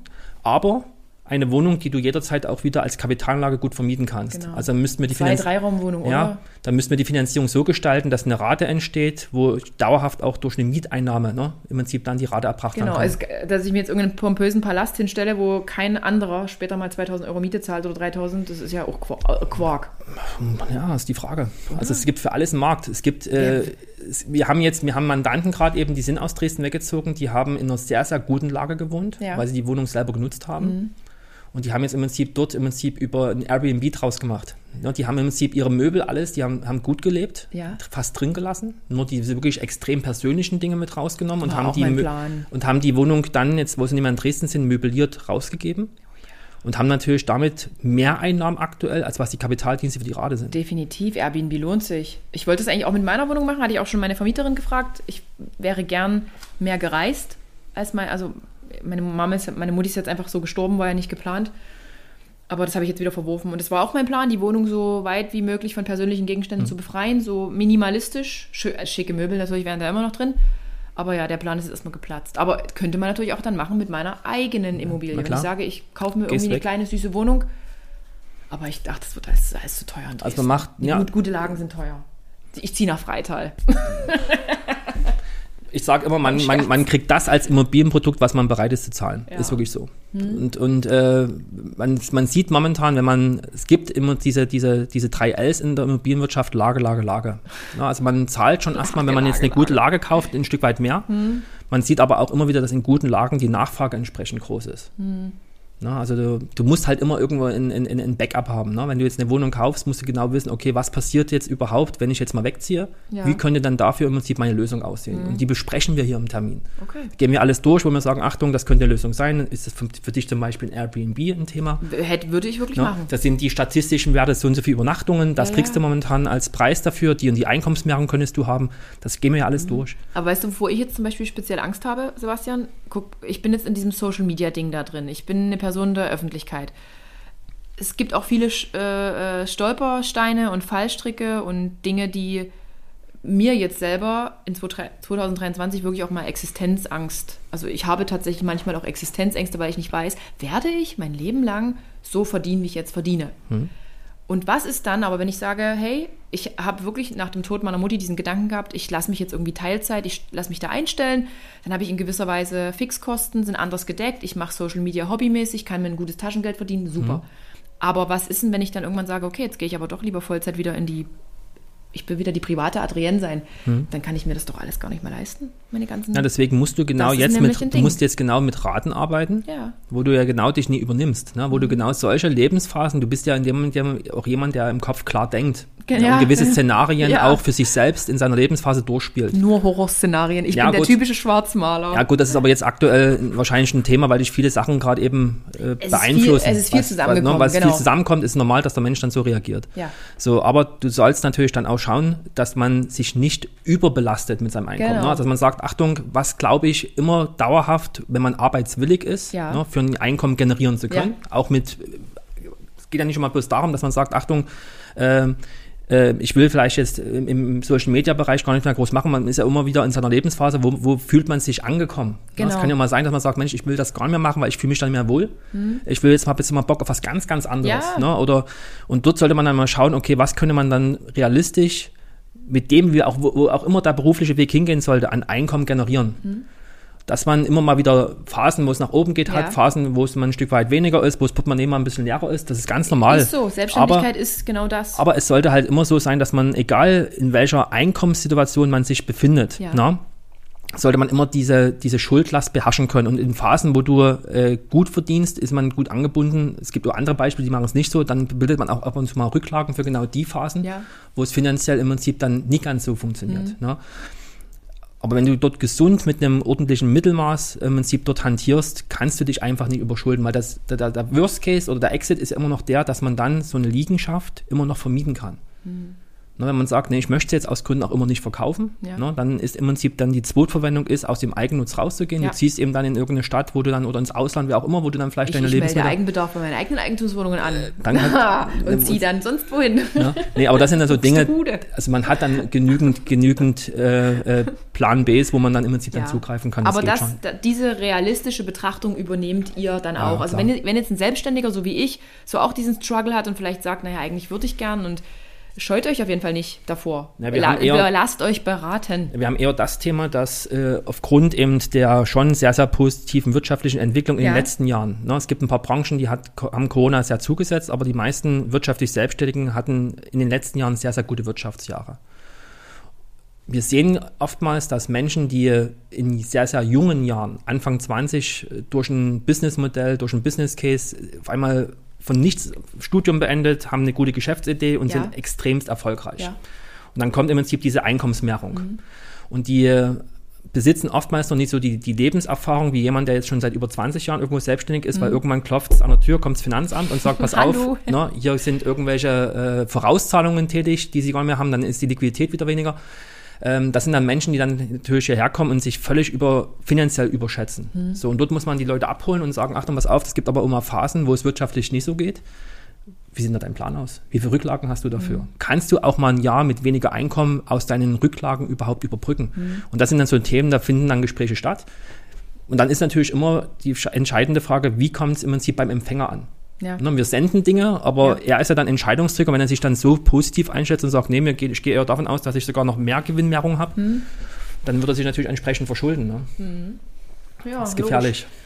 Aber eine Wohnung, die du jederzeit auch wieder als Kapitalanlage gut vermieten kannst. Genau. Also müssten wir die Zwei, drei Raumwohnung, ja, oder? dann müssten wir die Finanzierung so gestalten, dass eine Rate entsteht, wo dauerhaft auch durch eine Mieteinnahme ne, im Prinzip dann die Rate erbracht genau, werden kann. Genau, dass ich mir jetzt irgendeinen pompösen Palast hinstelle, wo kein anderer später mal 2000 Euro Miete zahlt oder 3000, das ist ja auch äh, Quark. Ja, ist die Frage. Oder? Also es gibt für alles einen Markt. Es gibt, äh, wir haben jetzt, wir haben Mandanten gerade eben, die sind aus Dresden weggezogen, die haben in einer sehr, sehr guten Lage gewohnt, ja. weil sie die Wohnung selber genutzt haben. Mhm und die haben jetzt im Prinzip dort im Prinzip über ein Airbnb draus gemacht. Ja, die haben im Prinzip ihre Möbel, alles, die haben, haben gut gelebt, ja. fast drin gelassen. Nur diese wirklich extrem persönlichen Dinge mit rausgenommen und haben, die, und haben die Wohnung dann, jetzt wo sie nicht mehr in Dresden sind, möbliert rausgegeben. Und haben natürlich damit mehr Einnahmen aktuell, als was die Kapitaldienste für die Rate sind. Definitiv, Airbnb lohnt sich. Ich wollte es eigentlich auch mit meiner Wohnung machen, hatte ich auch schon meine Vermieterin gefragt. Ich wäre gern mehr gereist als mein, also meine Mama ist, meine Mutti ist jetzt einfach so gestorben, war ja nicht geplant. Aber das habe ich jetzt wieder verworfen. Und es war auch mein Plan, die Wohnung so weit wie möglich von persönlichen Gegenständen mhm. zu befreien, so minimalistisch. Äh, schicke Möbel natürlich wären da immer noch drin. Aber ja, der Plan ist jetzt erstmal geplatzt. Aber könnte man natürlich auch dann machen mit meiner eigenen Immobilie. Wenn ich sage, ich kaufe mir Gehst irgendwie weg. eine kleine süße Wohnung. Aber ich dachte, das wird alles, alles zu teuer. Also man macht, ja. Gute Lagen sind teuer. Ich ziehe nach Freital. (laughs) ich sage immer, man, man, man kriegt das als Immobilienprodukt, was man bereit ist zu zahlen. Ja. Ist wirklich so. Hm. Und, und äh, man, man sieht momentan, wenn man, es gibt immer diese, diese, diese drei Ls in der Immobilienwirtschaft, Lage, Lage, Lage. Ja, also man zahlt schon erstmal, wenn man jetzt eine gute Lage kauft, ein Stück weit mehr. Hm. Man sieht aber auch immer wieder, dass in guten Lagen die Nachfrage entsprechend groß ist. Hm. Ne? Also du, du, musst halt immer irgendwo ein, ein, ein Backup haben. Ne? Wenn du jetzt eine Wohnung kaufst, musst du genau wissen, okay, was passiert jetzt überhaupt, wenn ich jetzt mal wegziehe? Ja. Wie könnte dann dafür im Prinzip meine Lösung aussehen? Mhm. Und die besprechen wir hier im Termin. Okay. Gehen wir alles durch, wo wir sagen, Achtung, das könnte eine Lösung sein. Ist das für, für dich zum Beispiel ein Airbnb ein Thema? Hätte, würde ich wirklich ja? Ne? machen. Das sind die statistischen Werte, so und so viele Übernachtungen. Das ja, kriegst du momentan als Preis dafür. Die und die Einkommensmehrung könntest du haben. Das gehen wir ja alles mhm. durch. Aber weißt du, wovor ich jetzt zum Beispiel speziell Angst habe, Sebastian? Guck, ich bin jetzt in diesem Social-Media-Ding da drin. Ich bin eine Person der Öffentlichkeit. Öffentlichkeit. Es gibt auch viele äh, äh, Stolpersteine und Fallstricke und Dinge, die mir jetzt selber in 2023 wirklich auch mal Existenzangst. Also ich habe tatsächlich manchmal auch Existenzängste, weil ich nicht weiß, werde ich mein Leben lang so verdienen, wie ich jetzt verdiene. Hm. Und was ist dann aber, wenn ich sage, hey, ich habe wirklich nach dem Tod meiner Mutti diesen Gedanken gehabt, ich lasse mich jetzt irgendwie Teilzeit, ich lasse mich da einstellen, dann habe ich in gewisser Weise Fixkosten, sind anders gedeckt, ich mache Social Media hobbymäßig, kann mir ein gutes Taschengeld verdienen, super. Mhm. Aber was ist denn, wenn ich dann irgendwann sage, okay, jetzt gehe ich aber doch lieber Vollzeit wieder in die ich will wieder die private Adrienne sein, hm. dann kann ich mir das doch alles gar nicht mehr leisten, meine ganzen. Ja, deswegen musst du genau jetzt mit, musst jetzt genau mit Raten arbeiten, ja. wo du ja genau dich nie übernimmst, ne? wo mhm. du genau solche Lebensphasen, du bist ja in dem Moment auch jemand, der im Kopf klar denkt ja, und gewisse Szenarien ja. auch für sich selbst in seiner Lebensphase durchspielt. Nur Horrorszenarien. Ich bin gut. der typische Schwarzmaler. Ja gut, das ist aber jetzt aktuell wahrscheinlich ein Thema, weil dich viele Sachen gerade eben äh, es beeinflussen. Ist viel, es ist viel zusammengekommen. Weil, ne, genau. viel zusammenkommt, ist normal, dass der Mensch dann so reagiert. Ja. So, aber du sollst natürlich dann auch schauen, dass man sich nicht überbelastet mit seinem Einkommen. Genau. Ne? Dass man sagt, Achtung, was glaube ich immer dauerhaft, wenn man arbeitswillig ist, ja. ne, für ein Einkommen generieren zu können. Ja. Auch mit, es geht ja nicht immer bloß darum, dass man sagt, Achtung, äh, ich will vielleicht jetzt im Social Media Bereich gar nicht mehr groß machen. Man ist ja immer wieder in seiner Lebensphase, wo, wo fühlt man sich angekommen? Genau. Es kann ja mal sein, dass man sagt, Mensch, ich will das gar nicht mehr machen, weil ich fühle mich dann nicht mehr wohl. Mhm. Ich will jetzt mal ein bisschen mal Bock auf was ganz, ganz anderes. Ja. Ne? Oder, und dort sollte man dann mal schauen, okay, was könnte man dann realistisch mit dem wir auch, wo auch immer der berufliche Weg hingehen sollte, an Einkommen generieren. Mhm. Dass man immer mal wieder Phasen, wo es nach oben geht, ja. hat, Phasen, wo es mal ein Stück weit weniger ist, wo das Portemonnaie mal ein bisschen leerer ist, das ist ganz normal. Ist so, Selbstständigkeit aber, ist genau das. Aber es sollte halt immer so sein, dass man, egal in welcher Einkommenssituation man sich befindet, ja. na, sollte man immer diese, diese Schuldlast beherrschen können. Und in Phasen, wo du äh, gut verdienst, ist man gut angebunden. Es gibt auch andere Beispiele, die machen es nicht so. Dann bildet man auch ab und zu mal Rücklagen für genau die Phasen, ja. wo es finanziell im Prinzip dann nicht ganz so funktioniert. Mhm. Ne? Aber wenn du dort gesund mit einem ordentlichen Mittelmaß im Prinzip dort hantierst, kannst du dich einfach nicht überschulden, weil das, der, der Worst Case oder der Exit ist immer noch der, dass man dann so eine Liegenschaft immer noch vermieten kann. Mhm. Ne, wenn man sagt, nee, ich möchte jetzt aus Gründen auch immer nicht verkaufen, ja. ne, dann ist im Prinzip dann die Zweitverwendung ist, aus dem Eigennutz rauszugehen. Ja. Du ziehst eben dann in irgendeine Stadt, wo du dann oder ins Ausland, wie auch immer, wo du dann vielleicht ich, deine ich Lebensmittel... Ich melde Eigenbedarf bei meinen eigenen Eigentumswohnungen an hat, (laughs) und zieh dann sonst wohin. Ja. Nee, aber das sind dann so Dinge, also man hat dann genügend, genügend äh, äh, Plan Bs, wo man dann im Prinzip dann zugreifen kann. Das aber das, diese realistische Betrachtung übernehmt ihr dann auch. also wenn, wenn jetzt ein Selbstständiger, so wie ich, so auch diesen Struggle hat und vielleicht sagt, naja, eigentlich würde ich gern und scheut euch auf jeden Fall nicht davor. Ja, La eher, lasst euch beraten. Wir haben eher das Thema, dass äh, aufgrund eben der schon sehr, sehr positiven wirtschaftlichen Entwicklung in ja. den letzten Jahren, ne, es gibt ein paar Branchen, die hat, haben Corona sehr zugesetzt, aber die meisten wirtschaftlich Selbstständigen hatten in den letzten Jahren sehr, sehr gute Wirtschaftsjahre. Wir sehen oftmals, dass Menschen, die in sehr, sehr jungen Jahren, Anfang 20, durch ein Businessmodell, durch ein Business Case auf einmal von nichts Studium beendet, haben eine gute Geschäftsidee und ja. sind extremst erfolgreich. Ja. Und dann kommt im Prinzip diese Einkommensmehrung. Mhm. Und die äh, besitzen oftmals noch nicht so die, die Lebenserfahrung wie jemand, der jetzt schon seit über 20 Jahren irgendwo selbstständig ist, mhm. weil irgendwann klopft es an der Tür, kommt das Finanzamt und sagt, pass (laughs) auf, ne, hier sind irgendwelche äh, Vorauszahlungen tätig, die sie gar nicht mehr haben, dann ist die Liquidität wieder weniger. Ähm, das sind dann Menschen, die dann natürlich hierher kommen und sich völlig über, finanziell überschätzen. Mhm. So, und dort muss man die Leute abholen und sagen, Achtung, was auf, es gibt aber immer Phasen, wo es wirtschaftlich nicht so geht. Wie sieht da dein Plan aus? Wie viele Rücklagen hast du dafür? Mhm. Kannst du auch mal ein Jahr mit weniger Einkommen aus deinen Rücklagen überhaupt überbrücken? Mhm. Und das sind dann so Themen, da finden dann Gespräche statt. Und dann ist natürlich immer die entscheidende Frage, wie kommt es im Prinzip beim Empfänger an? Ja. Wir senden Dinge, aber ja. er ist ja dann Entscheidungsträger, wenn er sich dann so positiv einschätzt und sagt, nee, ich gehe eher davon aus, dass ich sogar noch mehr Gewinnmehrung habe, hm. dann wird er sich natürlich entsprechend verschulden. Ne? Hm. Ja, das ist gefährlich. Logisch.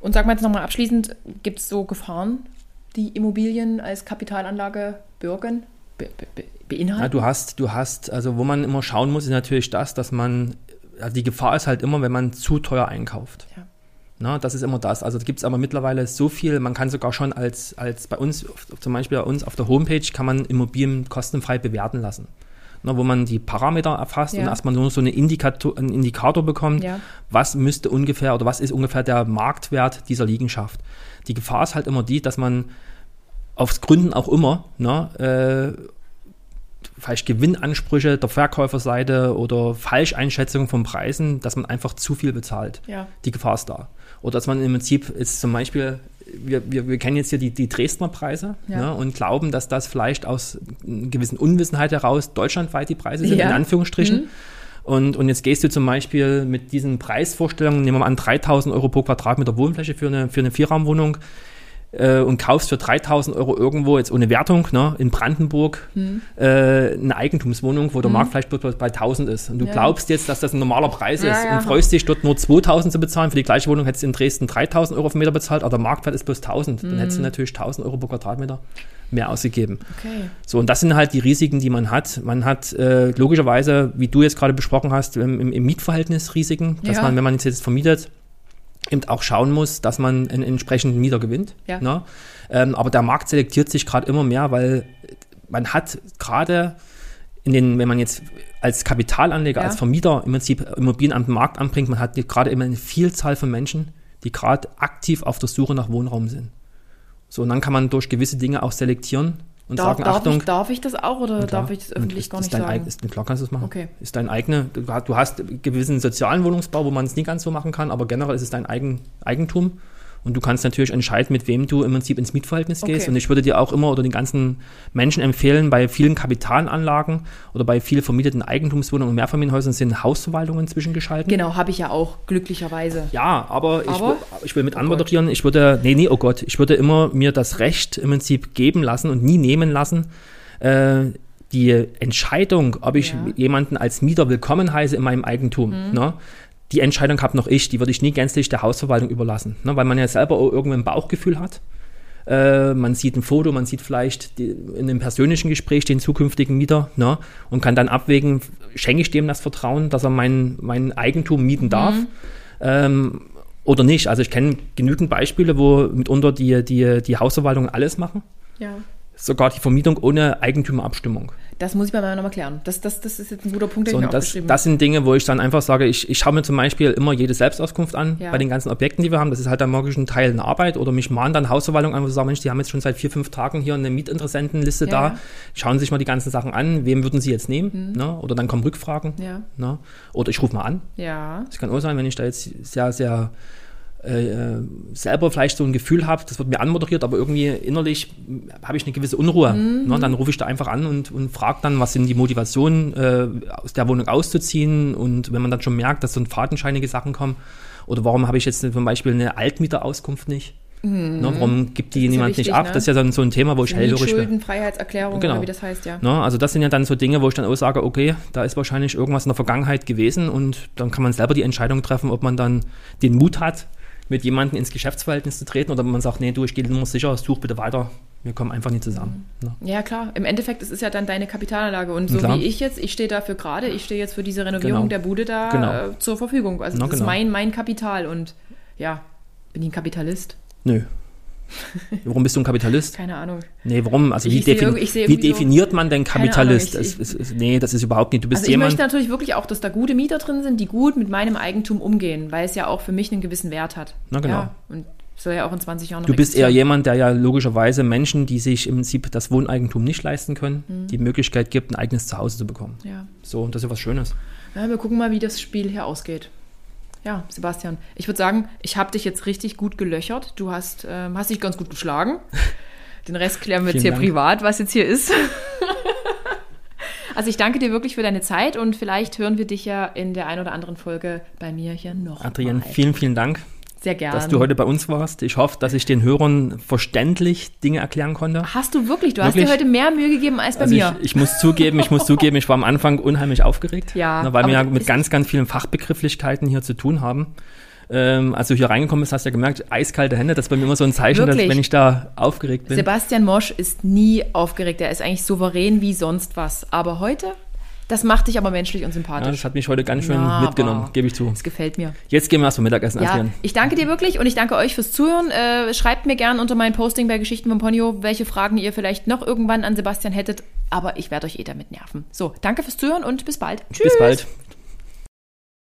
Und sag mal jetzt nochmal abschließend, gibt es so Gefahren, die Immobilien als Kapitalanlage bürgen, be, be, beinhalten? Ja, du hast, du hast, also wo man immer schauen muss, ist natürlich das, dass man, also die Gefahr ist halt immer, wenn man zu teuer einkauft. Ja. Na, das ist immer das. Also gibt es aber mittlerweile so viel, man kann sogar schon als, als bei uns, zum Beispiel bei uns auf der Homepage, kann man Immobilien kostenfrei bewerten lassen. Na, wo man die Parameter erfasst ja. und erstmal nur so eine Indikator, einen Indikator bekommt, ja. was müsste ungefähr oder was ist ungefähr der Marktwert dieser Liegenschaft. Die Gefahr ist halt immer die, dass man aus Gründen auch immer ne, äh, vielleicht Gewinnansprüche der Verkäuferseite oder Falscheinschätzungen von Preisen, dass man einfach zu viel bezahlt. Ja. Die Gefahr ist da. Oder dass man im Prinzip ist zum Beispiel, wir, wir, wir kennen jetzt hier die, die Dresdner Preise ja. ne, und glauben, dass das vielleicht aus einer gewissen Unwissenheit heraus deutschlandweit die Preise sind, ja. in Anführungsstrichen. Mhm. Und, und jetzt gehst du zum Beispiel mit diesen Preisvorstellungen, nehmen wir mal an, 3000 Euro pro Quadratmeter Wohnfläche für eine, für eine Vierraumwohnung äh, und kaufst für 3000 Euro irgendwo, jetzt ohne Wertung, ne, in Brandenburg hm. äh, eine Eigentumswohnung, wo der hm. Markt vielleicht bloß bei 1000 ist. Und du ja. glaubst jetzt, dass das ein normaler Preis ja, ist ja. und freust dich, dort nur 2000 zu bezahlen. Für die gleiche Wohnung hättest du in Dresden 3000 Euro pro Meter bezahlt, aber der Marktwert ist bloß 1000. Hm. Dann hättest du natürlich 1000 Euro pro Quadratmeter mehr ausgegeben. Okay. So, und das sind halt die Risiken, die man hat. Man hat äh, logischerweise, wie du jetzt gerade besprochen hast, im, im Mietverhältnis Risiken, dass man, wenn man jetzt vermietet, eben auch schauen muss, dass man einen entsprechenden Mieter gewinnt. Ja. Ne? Ähm, aber der Markt selektiert sich gerade immer mehr, weil man hat gerade in den, wenn man jetzt als Kapitalanleger, ja. als Vermieter im Prinzip Immobilien am Markt anbringt, man hat gerade immer eine Vielzahl von Menschen, die gerade aktiv auf der Suche nach Wohnraum sind. So, und dann kann man durch gewisse Dinge auch selektieren und darf, sagen, darf Achtung. Ich, darf ich das auch oder darf ich das öffentlich ist, gar nicht sagen? Ist, klar kannst du das machen. Okay. Ist dein eigener, du hast gewissen sozialen Wohnungsbau, wo man es nie ganz so machen kann, aber generell ist es dein Eigen, Eigentum. Und du kannst natürlich entscheiden, mit wem du im Prinzip ins Mietverhältnis gehst. Okay. Und ich würde dir auch immer oder den ganzen Menschen empfehlen, bei vielen Kapitalanlagen oder bei viel vermieteten Eigentumswohnungen und Mehrfamilienhäusern sind Hausverwaltungen zwischengeschaltet. Genau, habe ich ja auch, glücklicherweise. Ja, aber, aber? Ich, ich, will mit oh anmoderieren, ich würde, nee, nee, oh Gott, ich würde immer mir das Recht im Prinzip geben lassen und nie nehmen lassen, äh, die Entscheidung, ob ich ja. jemanden als Mieter willkommen heiße in meinem Eigentum, mhm. ne, die Entscheidung habe noch ich, die würde ich nie gänzlich der Hausverwaltung überlassen, ne, weil man ja selber irgendwo ein Bauchgefühl hat. Äh, man sieht ein Foto, man sieht vielleicht die, in einem persönlichen Gespräch den zukünftigen Mieter ne, und kann dann abwägen, schenke ich dem das Vertrauen, dass er mein, mein Eigentum mieten darf. Mhm. Ähm, oder nicht. Also ich kenne genügend Beispiele, wo mitunter die, die, die Hausverwaltung alles machen. Ja sogar die Vermietung ohne Eigentümerabstimmung. Das muss ich bei mir nochmal klären. Das, das, das ist jetzt ein guter Punkt, den so, ich mir das, aufgeschrieben das sind Dinge, wo ich dann einfach sage, ich, ich schaue mir zum Beispiel immer jede Selbstauskunft an Ja. bei den ganzen Objekten, die wir haben. Das ist halt dann wirklich ein Teil einer Arbeit. Oder mich mahnen dann Hausverwaltung an, wo sie sagen, Mensch, die haben jetzt schon seit vier, fünf Tagen hier eine Mietinteressentenliste Ja, da. Schauen Sie sich mal die ganzen Sachen an. Wem würden Sie jetzt nehmen? Ne? Oder dann kommen Rückfragen. Ja. Ne? Oder ich rufe mal an. Ja. Das kann auch sein, wenn ich da jetzt sehr, sehr äh, äh, selber vielleicht so ein Gefühl habe, das wird mir anmoderiert, aber irgendwie innerlich habe ich eine gewisse Unruhe. Mhm. Ne? Dann rufe ich da einfach an und, und frage dann, was sind die Motivationen, äh, aus der Wohnung auszuziehen. Und wenn man dann schon merkt, dass so ein fadenscheinige Sachen kommen, oder warum habe ich jetzt zum Beispiel eine Altmieterauskunft nicht? Ne? Warum gibt die Mhm. ja niemand wichtig, nicht ab? ne? Das ist ja dann so ein Thema, wo ich hellhörig bin. Schuldenfreiheitserklärung Genau. oder wie das heißt, ja. Ne? Also das sind ja dann so Dinge, wo ich dann auch sage, okay, da ist wahrscheinlich irgendwas in der Vergangenheit gewesen und dann kann man selber die Entscheidung treffen, ob man dann den Mut hat, mit jemandem ins Geschäftsverhältnis zu treten oder man sagt, nee, du, ich gehe nur sicher, such bitte weiter, wir kommen einfach nicht zusammen. Ne? Ja, klar. Im Endeffekt ist es ja dann deine Kapitalanlage. Und so Klar. wie ich jetzt, ich stehe dafür gerade, ich stehe jetzt für diese Renovierung Genau. der Bude da Genau. äh, zur Verfügung. Also Na, das ist genau. mein, mein Kapital. Und ja, bin ich ein Kapitalist? Nö. (laughs) Warum bist du ein Kapitalist? Keine Ahnung. Nee, warum? Also Ich- wie, ich defini ich sehe wie definiert man denn Kapitalist? Ahnung, ich- es, es, nee, das ist überhaupt nicht. Du bist Also ich jemand. möchte natürlich wirklich auch, dass da gute Mieter drin sind, die gut mit meinem Eigentum umgehen, weil es ja auch für mich einen gewissen Wert hat. Na, genau. Ja, und soll ja auch in 20 Jahren noch Du bist eher jemand, der ja logischerweise Menschen, die sich im Prinzip das Wohneigentum nicht leisten können, Mhm. die Möglichkeit gibt, ein eigenes Zuhause zu bekommen. Ja. So, und das ist ja was Schönes. ja, wir gucken mal, wie das Spiel hier ausgeht. Ja, Sebastian, ich würde sagen, ich habe dich jetzt richtig gut gelöchert. Du hast, ähm, hast dich ganz gut geschlagen. (laughs) Den Rest klären wir jetzt hier Dank. privat, was jetzt hier ist. (laughs) also ich danke dir wirklich für deine Zeit und vielleicht hören wir dich ja in der ein oder anderen Folge bei mir hier noch. Adrian, mal. vielen, vielen Dank, Sehr gerne. dass du heute bei uns warst. Ich hoffe, dass ich den Hörern verständlich Dinge erklären konnte. Hast du wirklich? Du Wirklich? hast dir heute mehr Mühe gegeben als bei Also ich, mir. ich muss zugeben, ich muss zugeben, ich war am Anfang unheimlich aufgeregt, Ja, ne, weil wir ja mit ganz, ganz vielen Fachbegrifflichkeiten hier zu tun haben. Ähm, als du hier reingekommen bist, hast du ja gemerkt, eiskalte Hände, das ist bei mir immer so ein Zeichen, dass wenn ich da aufgeregt bin. Sebastian Mosch ist nie aufgeregt. Er ist eigentlich souverän wie sonst was. Aber heute, das macht dich aber menschlich und Ja, sympathisch. das hat mich heute ganz schön Na, mitgenommen, gebe ich zu. das gefällt mir. Jetzt gehen wir erst mal Mittagessen, Ja, Adrian. ich danke dir wirklich und ich danke euch fürs Zuhören. Äh, schreibt mir gern unter meinem Posting bei Geschichten von Ponyo, welche Fragen ihr vielleicht noch irgendwann an Sebastian hättet. Aber ich werde euch eh damit nerven. So, danke fürs Zuhören und bis bald. Tschüss. Bis bald.